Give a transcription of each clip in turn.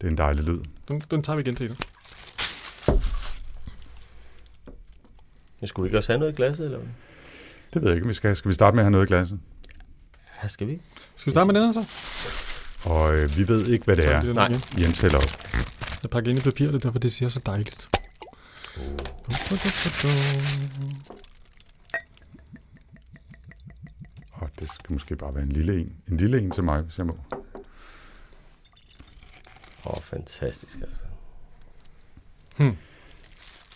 Det er en dejlig lyd. Den, den tager vi igen til. Jeg skulle vi ikke også have noget i glasset, eller hvad? Det ved jeg ikke, om vi skal. Skal vi starte med at have noget i glasset? Ja, skal vi? Skal vi starte med den her så? Og øh, vi ved ikke, hvad det er. Nej. Jens hælder op. Jeg pakker ind i papir, det er derfor, det ser så dejligt. Og det skal måske bare være en lille en. En lille en til mig, hvis jeg må. Fantastisk altså.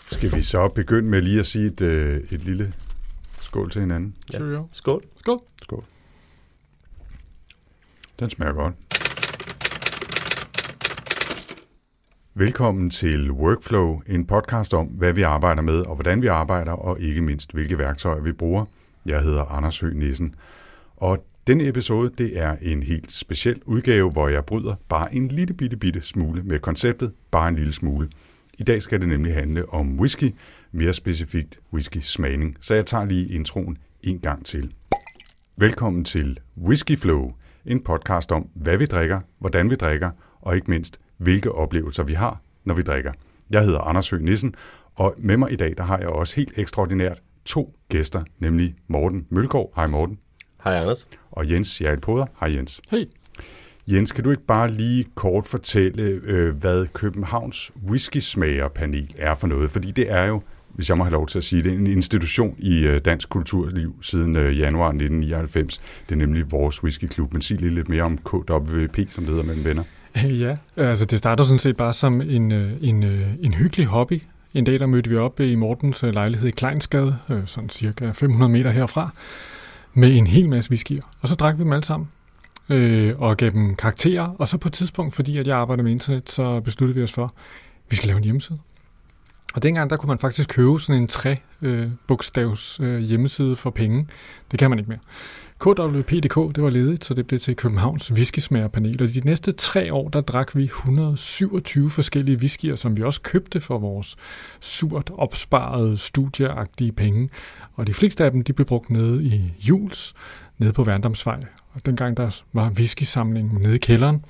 Skal vi så begynde med lige at sige et, øh, et lille skål til hinanden? Ja. Skål. Skål. Skål. Den smager godt. Velkommen til Workflow, en podcast om, hvad vi arbejder med og hvordan vi arbejder, og ikke mindst, hvilke værktøjer vi bruger. Jeg hedder Anders Høgh Nissen, og denne episode det er en helt speciel udgave, hvor jeg bryder bare en lille bitte bitte smule med konceptet, bare en lille smule. I dag skal det nemlig handle om whisky, mere specifikt whisky smagning, så jeg tager lige introen en gang til. Velkommen til Whisky Flow, en podcast om, hvad vi drikker, hvordan vi drikker, og ikke mindst, hvilke oplevelser vi har, når vi drikker. Jeg hedder Anders Høgh Nissen, og med mig i dag, der har jeg også helt ekstraordinært to gæster, nemlig Morten Mølgaard. Hej Morten. Hej, Anders. Og Jens Jarl Poder. Hej Jens. Hey. Jens, kan du ikke bare lige kort fortælle, øh, hvad Københavns whisky-smagerpanel er for noget? Fordi det er jo, hvis jeg må have lov til at sige det, en institution i øh, dansk kulturliv siden øh, januar 1999. Det er nemlig vores whiskyklub. Men sig lige lidt mere om KWP, som det hedder mellem venner. Ja, altså det starter sådan set bare som en, en, en hyggelig hobby. En dag der mødte vi op i Mortens lejlighed i Kleinsgade, sådan cirka 500 meter herfra, med en hel masse whiskyer. Og så drak vi dem alle sammen øh, og gav dem karakterer. Og så på et tidspunkt, fordi at jeg arbejder med internet, så besluttede vi os for, at vi skal lave en hjemmeside. Og dengang der kunne man faktisk købe sådan en tre øh, bogstavs øh, hjemmeside for penge. Det kan man ikke mere. KWP.dk, det var ledigt, så det blev til Københavns whiskysmagerpanel. Og de næste tre år, der drak vi 127 forskellige whiskyer, som vi også købte for vores surt opsparede studieagtige penge. Og de fleste af dem, de blev brugt nede i Jules, nede på Værndomsvej. Og dengang der var whiskysamlingen nede i kælderen.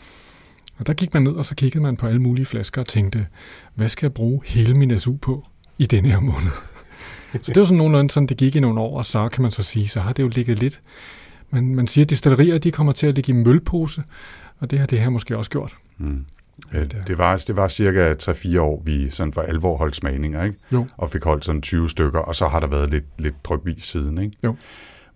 Og der gik man ned, og så kiggede man på alle mulige flasker og tænkte, hvad skal jeg bruge hele min SU på i denne her måned? Så det var sådan nogenlunde sådan, det gik i nogle år, og så kan man så sige, så har det jo ligget lidt. Men man siger, at distillerier, de kommer til at ligge i mølpose, og det har det her måske også gjort. Mm. Det var, det var cirka 3-4 år, vi sådan for alvor holdt smagninger, ikke? Jo. og fik holdt sådan 20 stykker, og så har der været lidt, lidt drøbvis siden. Ikke? Jo.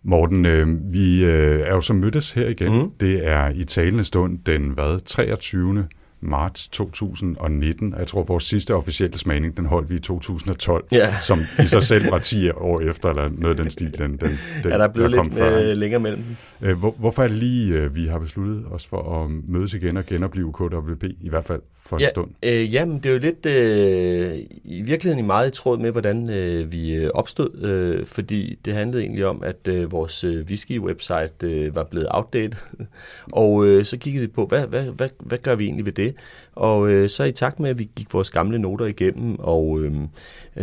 Morten, øh, vi øh, er jo så mødtes her igen. Mm. Det er i talende stund den hvad, 23. marts 2019. Jeg tror, vores sidste officielle smagning, den holdt vi i 2012, Ja. som i sig selv var 10 år efter, eller noget af den stil, den, den, den er der blevet kom lidt før. øh, længere mellem? Øh, hvor, hvorfor er det lige, øh, vi har besluttet os for at mødes igen og genopleve KWP, i hvert fald for en Ja, stund? Øh, jamen, det er jo lidt øh, i virkeligheden meget i tråd med, hvordan øh, vi opstod, øh, fordi det handlede egentlig om, at øh, vores whisky-website øh, var blevet outdated, og øh, så kiggede vi på, hvad, hvad, hvad, hvad gør vi egentlig ved det? Og øh, så i takt med, at vi gik vores gamle noter igennem, og øh,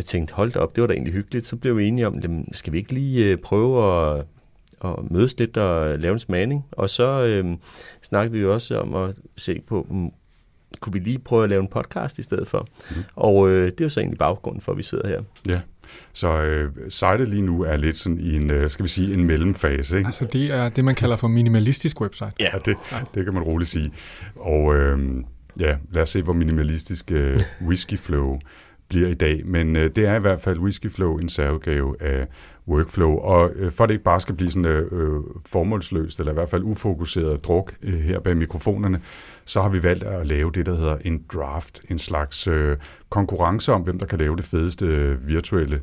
tænkte, hold da op, det var da egentlig hyggeligt, så blev vi enige om, jamen, skal vi ikke lige øh, prøve at og mødes lidt og lave en smagning. Og så øh, snakkede vi jo også om at se på, mm, kunne vi lige prøve at lave en podcast i stedet for. Mm. Og øh, det er jo så egentlig baggrunden for, at vi sidder her. Ja, så øh, sitet lige nu er lidt sådan i en, øh, skal vi sige, en mellemfase, ikke? Altså det er det, man kalder for minimalistisk website. Ja, det, det kan man roligt sige. Og øh, ja, lad os se, hvor minimalistisk øh, Whisky Flow bliver i dag. Men øh, det er i hvert fald Whisky Flow en særudgave af Workflow. Og øh, for at det ikke bare skal blive sådan øh, øh, formålsløst, eller i hvert fald ufokuseret druk øh, her bag mikrofonerne, så har vi valgt at lave det, der hedder en draft, en slags øh, konkurrence om, hvem der kan lave det fedeste øh, virtuelle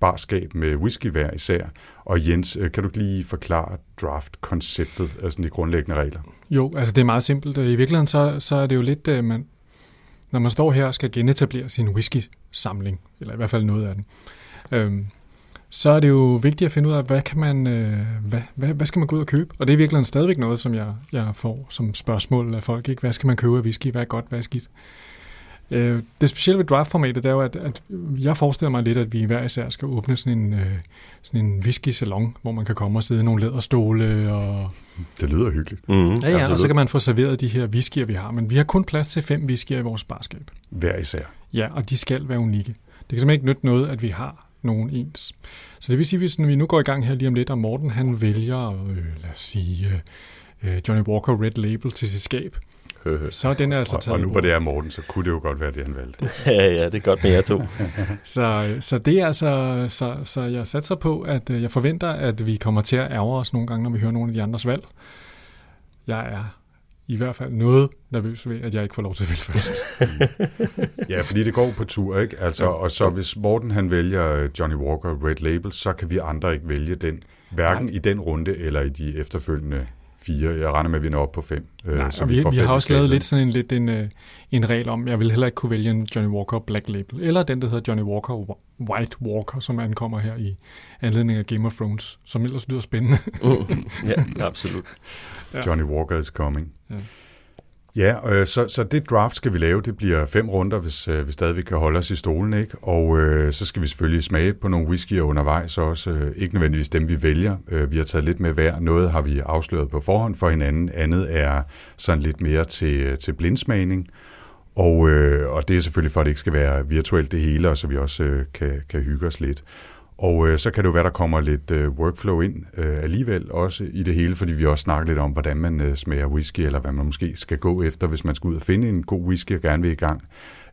barskab med whisky hver især. Og Jens, øh, kan du ikke lige forklare draft-konceptet, altså de grundlæggende regler? Jo, altså det er meget simpelt. I virkeligheden så, så er det jo lidt, øh, man, når man står her og skal genetablere sin whisky-samling, eller i hvert fald noget af den, øhm, så er det jo vigtigt at finde ud af, hvad kan man, øh, hvad, hvad, hvad skal man gå ud og købe? Og det er virkelig stadigvæk noget, som jeg, jeg får som spørgsmål af folk. Ikke? Hvad skal man købe af whisky? Hvad er godt? Hvad er skidt? Øh, det specielle ved draft-formatet er jo, at, at jeg forestiller mig lidt, at vi hver især skal åbne sådan en, øh, sådan en whisky-salon, hvor man kan komme og sidde i nogle læderstole. Og... Det lyder hyggeligt. Mm, Ja, ja, og så kan man få serveret de her whiskyer, vi har. Men vi har kun plads til fem whiskyer i vores barskab. Hver især. Ja, og de skal være unikke. Det kan simpelthen ikke nytte noget, at vi har nogen ens. Så det vil sige, at hvis vi nu går i gang her lige om lidt, og Morten han vælger, øh, lad os sige, øh, Johnny Walker Red Label til sit skab, så er den altså Og, taget og i nu hvor det er Morten, så kunne det jo godt være det, han valgte. ja, ja, det er godt med jer to. Så, så det er altså, så, så jeg satser på, at øh, jeg forventer, at vi kommer til at ærge os nogle gange, når vi hører nogle af de andres valg. Jeg er i hvert fald noget nervøs ved, at jeg ikke får lov til at vælge først. Ja, fordi det går på tur, ikke? Altså, Ja. og så hvis Morten han vælger øh, Johnny Walker Red Label, så kan vi andre ikke vælge den, hverken i den runde eller i de efterfølgende fire. Jeg regner med, at vi når op på fem. øh, Nej, så vi, vi, får vi har også lavet lidt sådan en, lidt en, øh, en regel om, jeg vil heller ikke kunne vælge en Johnny Walker Black Label, eller den, der hedder Johnny Walker White Walker, som ankommer her i anledning af Game of Thrones, som ellers lyder spændende. Mm, ja, absolut. Ja. Johnny Walker is coming. Ja. Ja, øh, så, så det draft skal vi lave. Det bliver fem runder, hvis øh, vi stadigvæk kan holde os i stolen. Ikke? Og øh, så skal vi selvfølgelig smage på nogle whiskyer undervejs også. Øh, ikke nødvendigvis dem, vi vælger. Øh, vi har taget lidt med hver. Noget har vi afsløret på forhånd for hinanden. Andet er sådan lidt mere til, øh, til blindsmagning. Og, øh, og det er selvfølgelig for, at det ikke skal være virtuelt det hele, og så vi også øh, kan, kan hygge os lidt. Og øh, så kan det jo være, der kommer lidt øh, workflow ind øh, alligevel også i det hele, fordi vi også snakker lidt om, hvordan man øh, smager whisky, eller hvad man måske skal gå efter, hvis man skal ud og finde en god whisky og gerne vil i gang.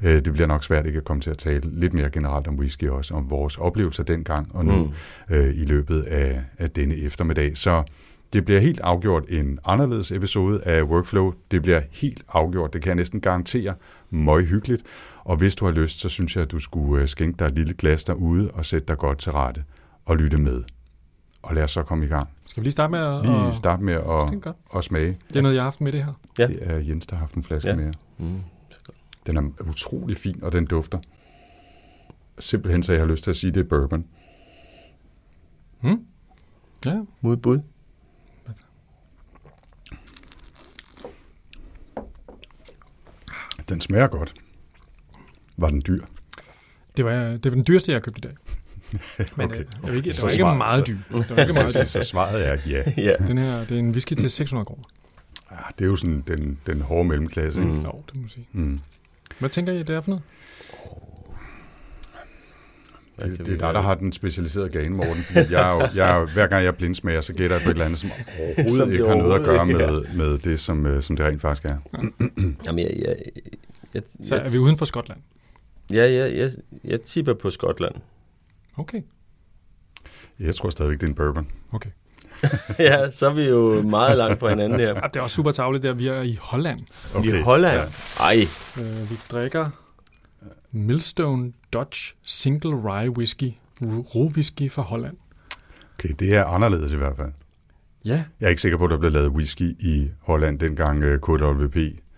Øh, det bliver nok svært ikke at komme til at tale lidt mere generelt om whisky også, om vores oplevelser dengang og nu Mm. øh, i løbet af, af denne eftermiddag. Så det bliver helt afgjort en anderledes episode af Workflow. Det bliver helt afgjort, det kan jeg næsten garantere, møg hyggeligt. Og hvis du har lyst, så synes jeg, at du skulle øh, skænke dig et lille glas derude og sætte dig godt til rette og lytte med. Og lad os så komme i gang. Skal vi lige starte med at... Lige starte med at, at smage. Det er noget, jeg har haft med det her. Ja. Det er Jens, der har haft en flaske Ja. mere. Mm. Den er utrolig fin, og den dufter. Simpelthen så jeg har lyst til at sige, at det er bourbon. Hmm? Ja, Modbud. Den smager godt. Var den dyr? det var, det var den dyreste, jeg har købt i dag. Men Okay. vil ikke, det Så var ikke svar- meget så- dyr. Det var ikke meget dyr. Så, så svaret er ja. ja. Den her, det er en whisky til 600 kroner. ja. Det er jo sådan den, den hårde mellemklasse. Ikke? Mm. Jo, det må man sige. Mm. Hvad tænker I, det er for noget? Hvad Det, det er dig, der har den specialiserede gane, Morten. Fordi jeg er jo, jeg er hver gang jeg blindsmager, så gætter jeg på et eller andet, som overhovedet Som ikke har noget at gøre med, med det, som, øh, som det rent faktisk er. Jamen, jeg, jeg, jeg, Så jeg, er vi uden for Skotland. Ja, jeg, jeg, jeg tipper på Skotland. Okay. Jeg tror stadigvæk, det er en bourbon. Okay. ja, så er vi jo meget langt fra hinanden her. Ja, det er også super tavligt der, vi er i Holland. Okay. I Holland? Ja. Ej, Øh, vi drikker Millstone Dutch Single Rye Whisky, ro whisky fra Holland. Okay, det er anderledes i hvert fald. Ja, Jeg er ikke sikker på, at der blev lavet whisky i Holland, dengang øh, KWP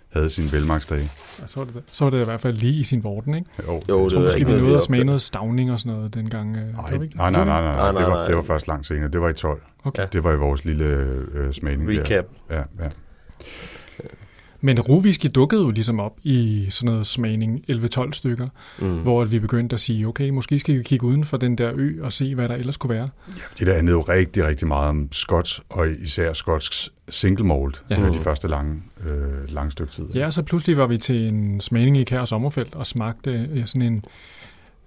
havde sin velmagsdag. og så var, det, så var det i hvert fald lige i sin vorden, ikke? Jo, Jo, det var måske, vi nåede at smage noget stavning og sådan noget dengang. øh, Nej, vi ikke? nej, nej, nej, nej, Nej, det var, det var først langt senere. Det var i 12. Okay. Det var i vores lille øh, smagning Recap. der. Ja, ja. Men roviski dukkede jo ligesom op i sådan noget smagning 11-12 stykker, Mm. hvor vi begyndte at sige, okay, måske skal vi kigge uden for den der ø og se, hvad der ellers kunne være. Ja, fordi det handlede jo rigtig, rigtig meget om skotsk, og især skotsk single malt, Ja. de første lange, øh, lange stykke tid. Ja, så pludselig var vi til en smagning i Kær Sommerfelt og smagte øh, sådan en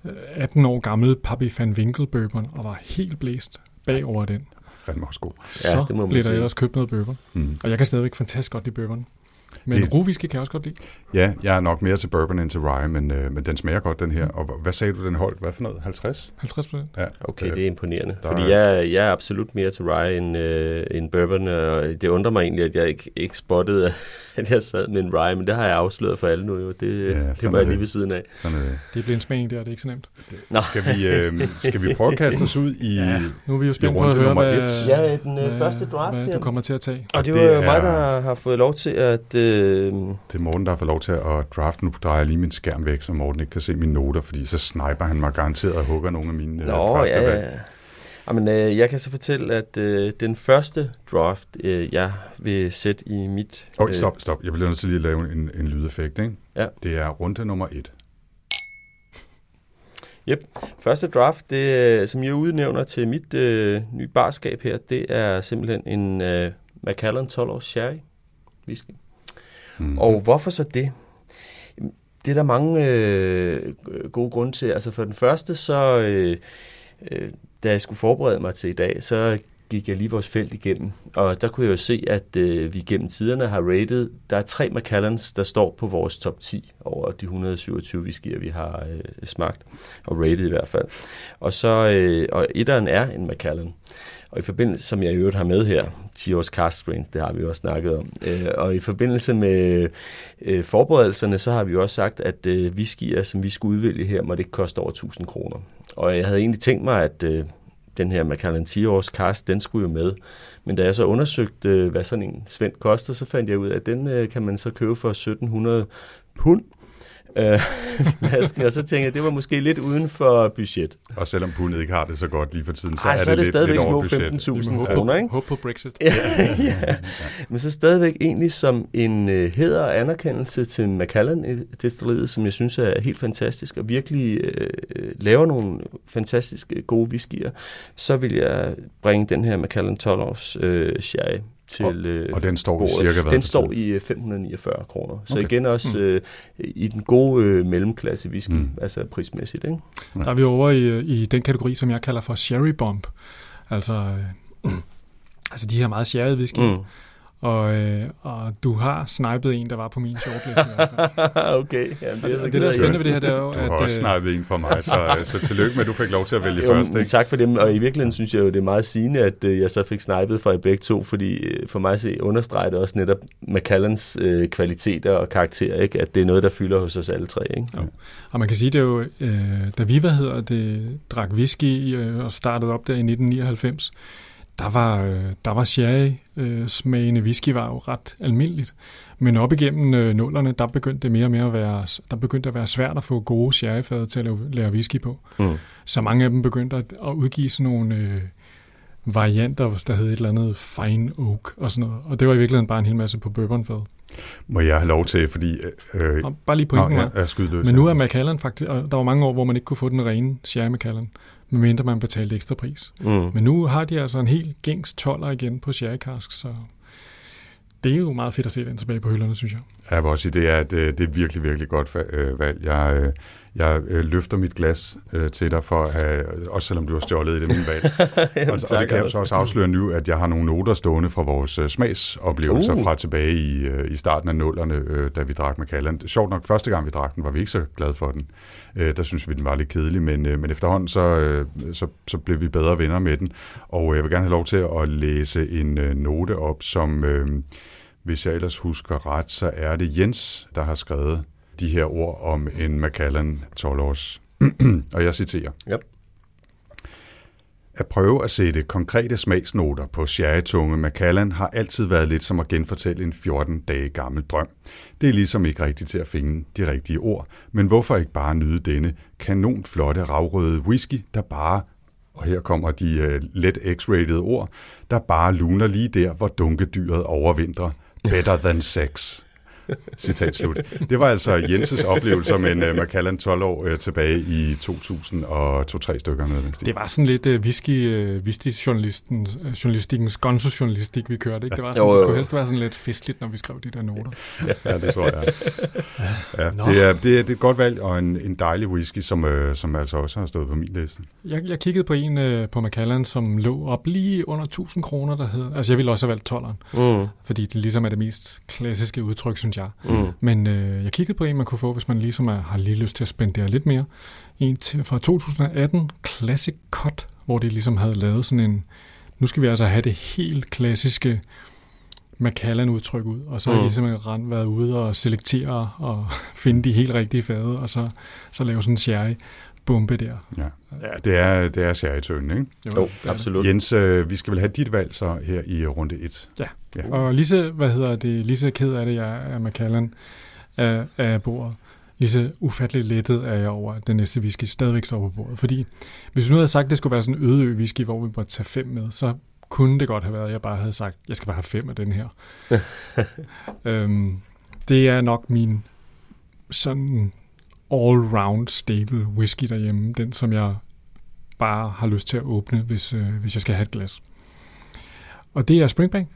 øh, 18 år gammel Pappy van Winkle bourbon og var helt blæst bagover den. Fandme også god. Ja, så det må man blev der ellers købt noget bourbon. Mm. Og jeg kan stadigvæk fantastisk godt lide bourbon. Men Det- roviski kan jeg også godt lide. Ja, jeg er nok mere til bourbon end til rye, men, øh, men den smager godt, den her. Og hvad sagde du, den holdt? Hvad for noget? 50? 50 procent. Ja, Okay, øh, det er imponerende. der Fordi er- jeg, jeg er absolut mere til rye end, øh, end bourbon, og det undrer mig egentlig, at jeg ikke, ikke spottede, at jeg sad med en rye, men det har jeg afsløret for alle nu jo. Det, Ja, det var er jeg lige det. ved siden af. Sådan, øh. Det blev en smagning der, det er ikke så nemt. Nå. Skal, vi, øh, skal vi prøve at kaste os ud i... Ja, nu er vi jo spændt på at høre, nummer hvad, et. Ja, den, øh, første draft hvad her. du kommer til at tage. Og det det var jo er- mig, der har fået lov til at... Øh, Det er Morten, der har fået lov til at draft. Nu drejer jeg lige min skærm væk, så Morten ikke kan se mine noter, fordi så sniper han mig garanteret og hugger nogle af mine øh, Nå, første ja, valg. Ja. Jamen, øh, jeg kan så fortælle, at øh, den første draft, øh, jeg vil sætte i mit... Oh, stop, stop. Jeg bliver nødt til lige at lave en, en lydeffekt, ikke? Ja. Det er runde nummer et. Yep. Første draft, det, som jeg udnævner til mit øh, nye barskab her, det er simpelthen en øh, Macallan 12 års sherry whisky. Mm. Og hvorfor så det? Det er der mange øh, gode grunde til. Altså for den første, så øh, øh, da jeg skulle forberede mig til i dag, så gik jeg lige vores felt igennem, og der kunne jeg jo se, at øh, vi gennem tiderne har rated, der er tre Macallans, der står på vores top 10 over de 127 whiskyer, vi har øh, smagt, og rated i hvert fald. Og så, øh, og etteren er en Macallan. Og i forbindelse, som jeg i øvrigt har med her, 10 års cast range, det har vi også snakket om. Øh, og i forbindelse med øh, forberedelserne, så har vi jo også sagt, at øh, whiskyer, som vi skulle udvælge her, må det ikke koste over 1000 kroner. Og jeg havde egentlig tænkt mig, at øh, den her Macallan 10 års cast, den skulle jo med. Men da jeg så undersøgte, øh, hvad sådan en svend koster, så fandt jeg ud af, at den øh, kan man så købe for 1700 pund øh, masken, og så tænkte jeg, det var måske lidt uden for budget. Og selvom pundet ikke har det så godt lige for tiden, så Ej, er så det, er det lidt, stadigvæk lidt små over budget. 15.000 kroner, ikke? Håb på Brexit. ja, ja. Men så stadigvæk egentlig som en øh, hæder og anerkendelse til Macallan-destilleriet, som jeg synes er helt fantastisk, og virkelig øh, laver nogle fantastiske gode whiskyer, så vil jeg bringe den her Macallan 12 års øh, sherry til øh, Og den står i bordet. cirka hvad? Den står i øh, 549 kroner. Så Okay. igen også øh, i den gode øh, mellemklasse whisky, Mm. mm. altså prismæssigt. Ikke? Der er vi over i, i den kategori, som jeg kalder for sherry bomb. Altså, øh, altså de her meget sherry whisky. Mm. Og, øh, og du har snipet en, der var på min shortlist i hvert fald. okay, Jamen, Og det er så det, det, der er spændende ved det her, det er jo, Du har at... også øh, snakket en for mig, så, så tillykke med, at du fik lov til at vælge Jo, først. Ikke? Tak for det, og i virkeligheden synes jeg jo, det er meget sigende, at øh, jeg så fik snipet fra jer begge to, fordi øh, for mig så understreger det også netop Macallans øh, kvaliteter og karakter, ikke? at det er noget, der fylder hos os alle tre. Ikke? Jo. Og man kan sige, det er jo, øh, da vi, hvad hedder det, drak whisky øh, og startede op der i 1999, der var, øh, der var sherry-smagende whisky var jo ret almindeligt. Men op igennem øh, nullerne, der begyndte det mere og mere at være, der begyndte at være svært at få gode sherryfade til at lave, lave whisky på. Mm. Så mange af dem begyndte at, at udgive sådan nogle øh, varianter, der hed et eller andet fine oak og sådan noget. Og det var i virkeligheden bare en hel masse på bourbonfad. Må jeg have lov til, fordi... Øh, Og bare lige nå, pointen ja, jeg skyder løs. Men nu er Macallan faktisk, og der var mange år, hvor man ikke kunne få den rene Sherry Macallan, medmindre man betalte ekstra pris. Mm. Men nu har de altså en helt gængs 12'er igen på Sherry Cask, så det er jo meget fedt at se den tilbage på hylderne, synes jeg. Jeg vil også sige, det er, et, øh, det er virkelig, virkelig godt øh, valg. Jeg, øh, jeg øh, løfter mit glas øh, til dig, for at have, også selvom du har stjålet i det min valg. Jamen, og, og det kan jeg så også afsløre nu, at jeg har nogle noter stående fra vores øh, smagsoplevelser Uh. fra tilbage i, øh, i starten af nullerne, øh, da vi drak Macallan. Sjovt nok, første gang vi drak den, var vi ikke så glade for den. Øh, der synes vi, den var lidt kedelig, men, øh, men efterhånden så, øh, så, så blev vi bedre venner med den. Og jeg vil gerne have lov til at læse en øh, note op, som... Øh, hvis jeg ellers husker ret, så er det Jens, der har skrevet de her ord om en Macallan 12 års. og jeg citerer. Yep. At prøve at sætte konkrete smagsnoter på sherrytunge Macallan har altid været lidt som at genfortælle en 14 dage gammel drøm. Det er ligesom ikke rigtigt til at finde de rigtige ord, men hvorfor ikke bare nyde denne kanonflotte ravrøde whisky, der bare og her kommer de uh, let x-rated ord, der bare luner lige der, hvor dunkedyret overvintrer. Better than sex. Citat slut. Det var altså Jenses oplevelse med en uh, Macallan 12 år uh, tilbage i 2002-3 stykker. Med den stil. Det var sådan lidt uh, whisky, uh, whisky-journalisten, uh, journalistikkens gonzo-journalistik, vi kørte. Ikke? Det var sådan, Jo, det jo, skulle jo. helst være sådan lidt festligt, når vi skrev de der noter. Ja, det tror jeg. Ja, Nå. det, er, det, er, det er et godt valg, og en, en dejlig whisky, som, øh, som altså også har stået på min liste. Jeg, jeg kiggede på en uh, på Macallan, som lå op lige under 1000 kroner, der hed. Altså jeg ville også have valgt 12'eren, Mm. fordi det ligesom er det mest klassiske udtryk, synes jeg. Mm. Men øh, jeg kiggede på en, man kunne få, hvis man ligesom er, har lige lyst til at spendere lidt mere. En til, fra 2018, Classic Cut, hvor de ligesom havde lavet sådan en... Nu skal vi altså have det helt klassiske Macallan-udtryk ud, og så har Mm. de simpelthen rent været ude og selektere og finde de helt rigtige fade, og så, så lave sådan en sherry bombe der. Ja, ja det er, det er sherrytønen, ikke? Jo, det det. absolut. Jens, øh, vi skal vel have dit valg så her i runde 1. Ja. ja. Og lige så, hvad hedder det, lige så ked af det, jeg er Macallan af, af bordet. lige så ufatteligt lettet er jeg over, at den næste whisky stadigvæk står på bordet. Fordi hvis vi nu havde sagt, at det skulle være sådan en øde whisky, hvor vi måtte tage fem med, så kunne det godt have været, at jeg bare havde sagt, at jeg skal bare have fem af den her. øhm, det er nok min sådan all-round stable whisky derhjemme. Den, som jeg bare har lyst til at åbne, hvis, øh, hvis jeg skal have et glas. Og det er Springbank.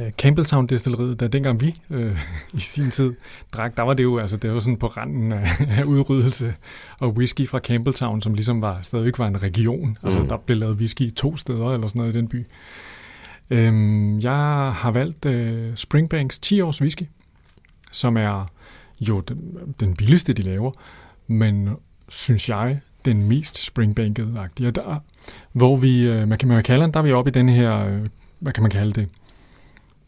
Uh, Campbelltown destilleriet, da dengang vi øh, i sin tid drak, der var det jo, altså det var sådan på randen af, af udryddelse, og whisky fra Campbelltown, som ligesom var, stadigvæk var en region, mm. altså der blev lavet whisky to steder eller sådan noget i den by. Øhm, jeg har valgt øh, Springbanks 10 års whisky, som er jo den, den billigste, de laver, men synes jeg, den mest springbanket-agtige. Der, hvor vi, øh, man kan, man kalde der er vi oppe i den her, øh, hvad kan man kalde det,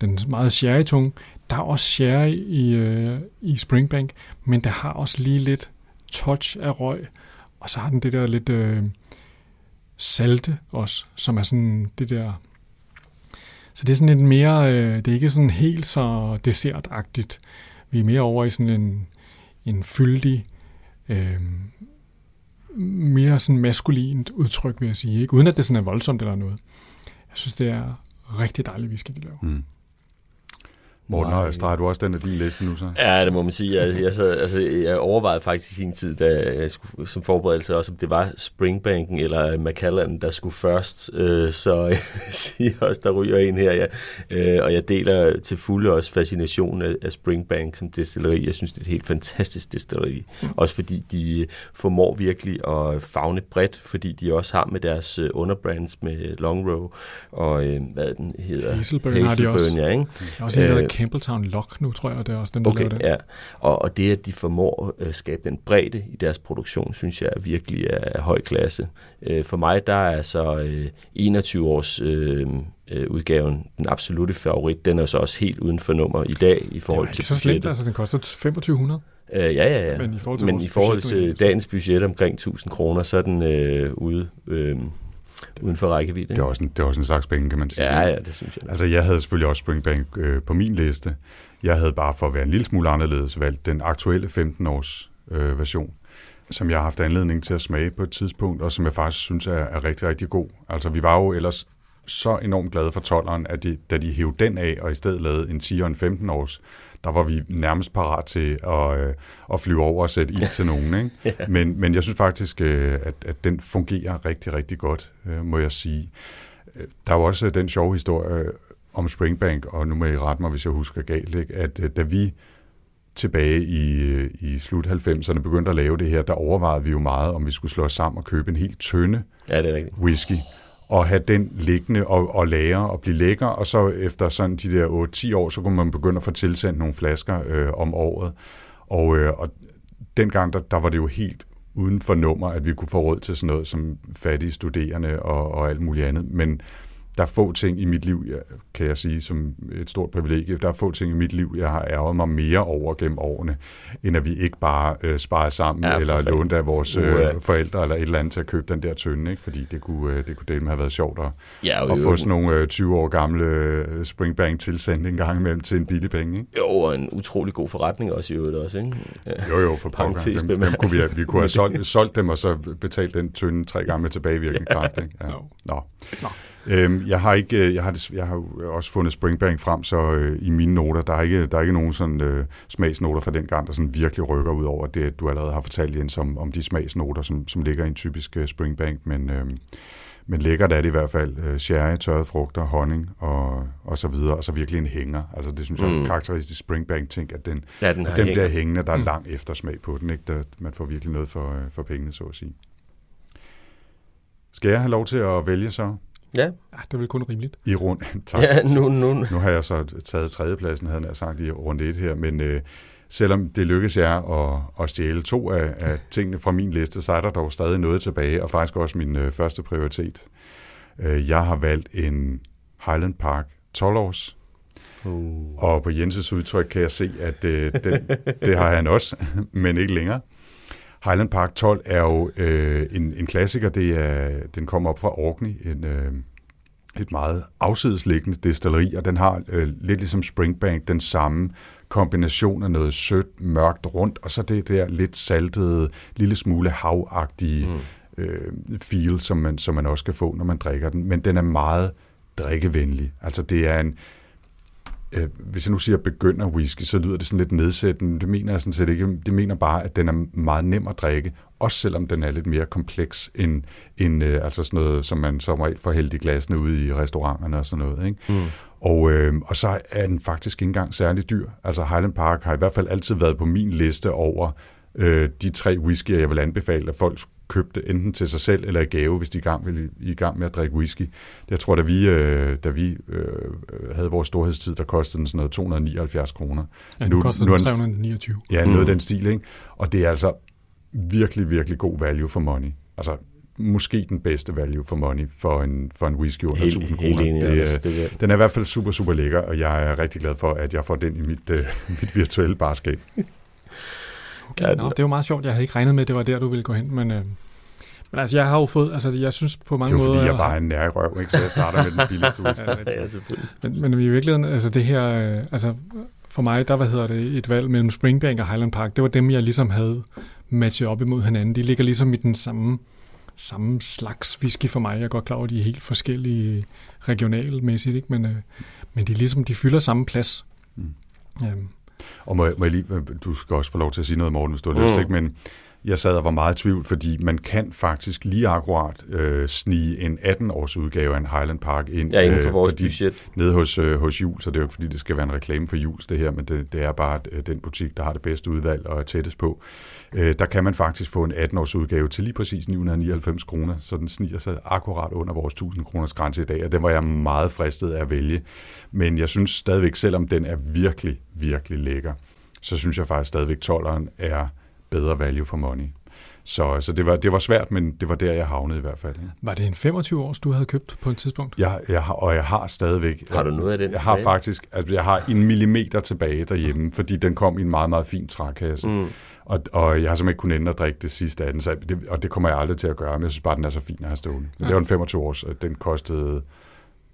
den meget sherry-tunge. Der er også sherry i, øh, i Springbank, men der har også lige lidt touch af røg, og så har den det der lidt øh, salte også, som er sådan det der... Så det er sådan lidt mere, øh, det er ikke sådan helt så dessertagtigt. Vi er mere over i sådan en, en fyldig, øh, mere sådan maskulint udtryk, vil jeg sige. Ikke? Uden at det sådan er voldsomt eller noget. Jeg synes, det er rigtig dejligt whisky, de laver. Mm. Morten, Nej. streger du også den af din liste nu så? Ja, det må man sige. Jeg, jeg, sad, altså, jeg overvejede faktisk i sin tid, da jeg skulle, som forberedelse også, om det var Springbanken eller Macallan, der skulle først. Øh, så jeg siger også, der ryger en her. Ja. Øh, og jeg deler til fulde også fascinationen af, af Springbank som destilleri. Jeg synes, det er et helt fantastisk destilleri. Mm. Også fordi de formår virkelig at fagne bredt, fordi de også har med deres øh, underbrands med Long Row og øh, hvad den hedder? Hazelburn, Hazelburn har de også. Ja, ikke? Også en, øh, Campbelltown Lock nu, tror jeg, det er også den, der okay, laver det. ja. Og, og det, at de formår at øh, skabe den bredde i deres produktion, synes jeg virkelig er af høj klasse. Øh, for mig, der er så 21 års øh, udgaven den absolute favorit. Den er så også helt uden for nummer i dag i forhold til Det er så slemt, altså den koster 2500. Øh, ja, ja, ja. Men i forhold til, Men i forhold til dagens budget omkring 1000 kroner, så er den øh, ude... Øh, uden for rækkevidde. Det er, også en, det er også en slags penge, kan man sige. Ja, ja, det synes jeg. Altså, jeg havde selvfølgelig også Springbank øh, på min liste. Jeg havde bare for at være en lille smule anderledes valgt den aktuelle 15-års øh, version, som jeg har haft anledning til at smage på et tidspunkt, og som jeg faktisk synes er, er rigtig, rigtig god. Altså, vi var jo ellers så enormt glade for tolleren, at de, da de hævde den af, og i stedet lavede en 10 og en 15 års, der var vi nærmest parat til at, øh, at flyve over og sætte ild til nogen. Ikke? ja. men, men jeg synes faktisk, øh, at, at den fungerer rigtig, rigtig godt, øh, må jeg sige. Der er jo også den sjove historie om Springbank, og nu må I rette mig, hvis jeg husker galt, ikke? at da vi tilbage i, i slut 90'erne begyndte at lave det her, der overvejede vi jo meget, om vi skulle slå os sammen og købe en helt tynde ja, det er rigtigt. whisky og have den liggende og, og lære og blive lækker, og så efter sådan de der 8-10 år, så kunne man begynde at få tilsendt nogle flasker øh, om året. Og, øh, og dengang, der, der var det jo helt uden for nummer, at vi kunne få råd til sådan noget som fattige studerende og, og alt muligt andet. Men der er få ting i mit liv, kan jeg sige, som et stort privilegie, der er få ting i mit liv, jeg har ærget mig mere over gennem årene, end at vi ikke bare øh, sparede sammen, ja, eller lånte af vores øh, forældre, eller et eller andet til at købe den der tønde, ikke? fordi det kunne, øh, det kunne dele med have været sjovt at, ja, at få sådan nogle øh, 20 år gamle øh, Springbank tilsendt en gang imellem til en billig penge. Ikke? Jo, og en utrolig god forretning også i øvrigt også, ikke? Ja. Jo, jo, for pokker. Dem, dem kunne vi, vi kunne have solgt, solgt dem, og så betalt den tynde tre gange med tilbagevirkende kraft. Ikke? Ja. No. Nå. Nå. Øhm, jeg har ikke, øh, jeg har, jeg har også fundet Springbank frem, så øh, i mine noter, der er ikke, der er ikke nogen sådan øh, smagsnoter fra den gang, der sådan virkelig rykker ud over det, du allerede har fortalt Jens om, om de smagsnoter, som, som ligger i en typisk øh, Springbank, men, øh, men lækkert er det i hvert fald. Øh, sherry, tørrede frugter, honning og, og så videre, og så virkelig en hænger. Altså det synes jeg er en mm. karakteristisk Springbank-ting, at den, ja, den, at den bliver hængende, der er mm. lang eftersmag på den, ikke? Der, man får virkelig noget for, øh, for pengene, så at sige. Skal jeg have lov til at vælge så? Ja. ja det er vel kun rimeligt. I rund, tak. Ja, nu, nu. nu har jeg så taget tredjepladsen, havde jeg sagt, i runde 1 her, men øh, selvom det lykkes jer at, at stjæle to af, af tingene fra min liste, så er der dog stadig noget tilbage, og faktisk også min øh, første prioritet. Øh, jeg har valgt en Highland Park 12 års, uh. og på Jenses udtryk kan jeg se, at øh, den, det har han også, men ikke længere. Highland Park 12 er jo øh, en, en klassiker. Det er, den kommer op fra Orkney, en, øh, et meget afsidesliggende destilleri, og den har øh, lidt ligesom Springbank den samme kombination af noget sødt, mørkt rundt, og så det der lidt saltede, lille smule havagtige mm. øh, feel, som man, som man også kan få, når man drikker den. Men den er meget drikkevenlig. Altså det er en, øh, hvis jeg nu siger begynder whisky, så lyder det sådan lidt nedsættende. Det mener jeg sådan set ikke. Det mener bare, at den er meget nem at drikke, også selvom den er lidt mere kompleks end, end øh, altså sådan noget, som man som regel får hældt i glasene ude i restauranterne og sådan noget. Ikke? Mm. Og, øh, og så er den faktisk ikke engang særlig dyr. Altså Highland Park har i hvert fald altid været på min liste over øh, de tre whiskyer, jeg vil anbefale, at folk købte enten til sig selv eller i gave, hvis de i gang, ville, i gang med at drikke whisky. Jeg tror, da vi, øh, da vi øh, havde vores storhedstid, der kostede den sådan noget 279 kroner. Ja, nu, nu koster den 329. Ja, noget mm. af den stil, ikke? Og det er altså virkelig, virkelig god value for money. Altså, måske den bedste value for money for en, for en whisky under helt, 1000 kroner. Helt det, det, det, den er i hvert fald super, super lækker, og jeg er rigtig glad for, at jeg får den i mit, uh, mit virtuelle barskab. Okay, ja, nå, det er jo meget sjovt. Jeg havde ikke regnet med, at det var der, du ville gå hen, men... Øh, men altså, jeg har jo fået, altså jeg synes på mange måder... Det er jo måder, fordi, jeg bare er en nær røv, ikke? så jeg starter med den billigste ja, selvfølgelig. Men, men i virkeligheden, altså det her, øh, altså for mig, der hvad hedder det, et valg mellem Springbank og Highland Park, det var dem, jeg ligesom havde matchet op imod hinanden. De ligger ligesom i den samme, samme slags whisky for mig. Jeg er godt klar over, at de er helt forskellige regionalmæssigt, ikke? Men, øh, men de, ligesom, de fylder samme plads. Mm. Um, og må jeg, må jeg lige, du skal også få lov til at sige noget, Morten, hvis du har lyst, mm. ikke? men jeg sad og var meget i tvivl, fordi man kan faktisk lige akkurat øh, snige en 18-års udgave af en Highland Park ind. Ja, inden for øh, vores fordi, budget. Nede hos, øh, hos Jules, så det er jo ikke fordi, det skal være en reklame for Jules det her, men det, det er bare øh, den butik, der har det bedste udvalg og er tættest på. Øh, der kan man faktisk få en 18-års udgave til lige præcis 999 kroner, så den sniger sig akkurat under vores 1000 kroners grænse i dag, og den var jeg meget fristet af at vælge. Men jeg synes stadigvæk, selvom den er virkelig, virkelig lækker, så synes jeg faktisk stadigvæk, 12'eren er bedre value for money. Så, så det, var, det var svært, men det var der, jeg havnede i hvert fald. Ja. Var det en 25 års, du havde købt på et tidspunkt? Jeg, jeg har, og jeg har stadigvæk... Har du noget af den Jeg tilbage? har faktisk... Altså, jeg har en millimeter tilbage derhjemme, fordi den kom i en meget, meget fin trækasse. Mm. Og, og jeg har simpelthen ikke kunnet ende at drikke det sidste af den, så det, og det kommer jeg aldrig til at gøre, men jeg synes bare, den er så fin at have stående. Ja. Det var en 25 års, og den kostede,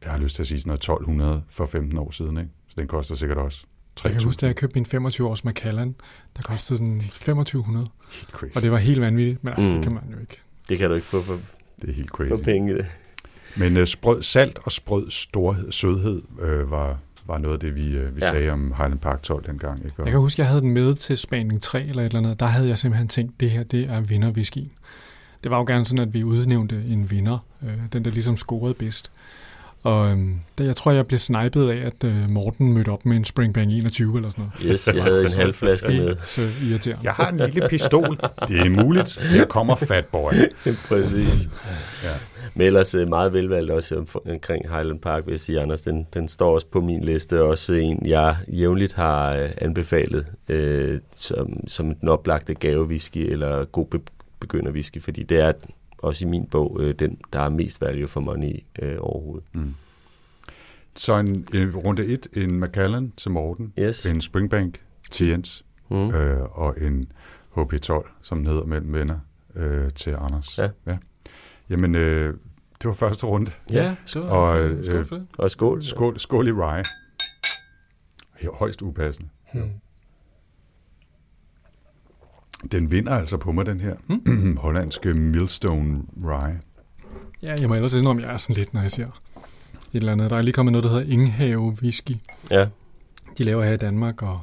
jeg har lyst til at sige sådan noget 1200 for 15 år siden, ikke? så den koster sikkert også jeg kan huske, da jeg købte min 25-års Macallan, der kostede den 2500. Helt crazy. Og det var helt vanvittigt, men altså, mm. det kan man jo ikke. Det kan du ikke få for, det er helt crazy. for penge. Det. Men uh, sprød, salt og sprød storhed, sødhed uh, var, var noget af det, vi, uh, vi ja. sagde om Highland Park 12 dengang. Ikke? Og jeg kan huske, jeg havde den med til Spaning 3 eller et eller andet. Der havde jeg simpelthen tænkt, det her det er vinderwhisky. Det var jo gerne sådan, at vi udnævnte en vinder, uh, den der ligesom scorede bedst. Og øhm, der, jeg tror, jeg blev snipet af, at øh, Morten mødte op med en Springbank 21 eller sådan noget. Yes, jeg havde en halv flaske med. Så irriterende. Jeg har en lille pistol. Det er muligt. Her kommer Fat Boy. Præcis. Ja. Men ellers øh, meget velvalgt også omkring Highland Park, vil jeg sige, Anders. Den, den står også på min liste. Også en, jeg jævnligt har øh, anbefalet øh, som, som den oplagte gavewhisky eller god be- begynderwhisky, fordi det er også i min bog, øh, den, der er mest value for money øh, overhovedet. Mm. Så en, en runde 1, en Macallan til Morten, yes. en Springbank til Jens, mm. øh, og en HP12, som den hedder mellem venner, øh, til Anders. Ja. ja. Jamen, øh, det var første runde. Ja, så og, øh, skål for det. Og skål. Skål, skål i rye. Højst upassende. Hmm. Den vinder altså på mig, den her hmm? hollandske Millstone Rye. Ja, jeg må ellers indrømme, at jeg er sådan lidt, når jeg siger et eller andet. Der er lige kommet noget, der hedder Inghave Whisky. Ja. De laver her i Danmark, og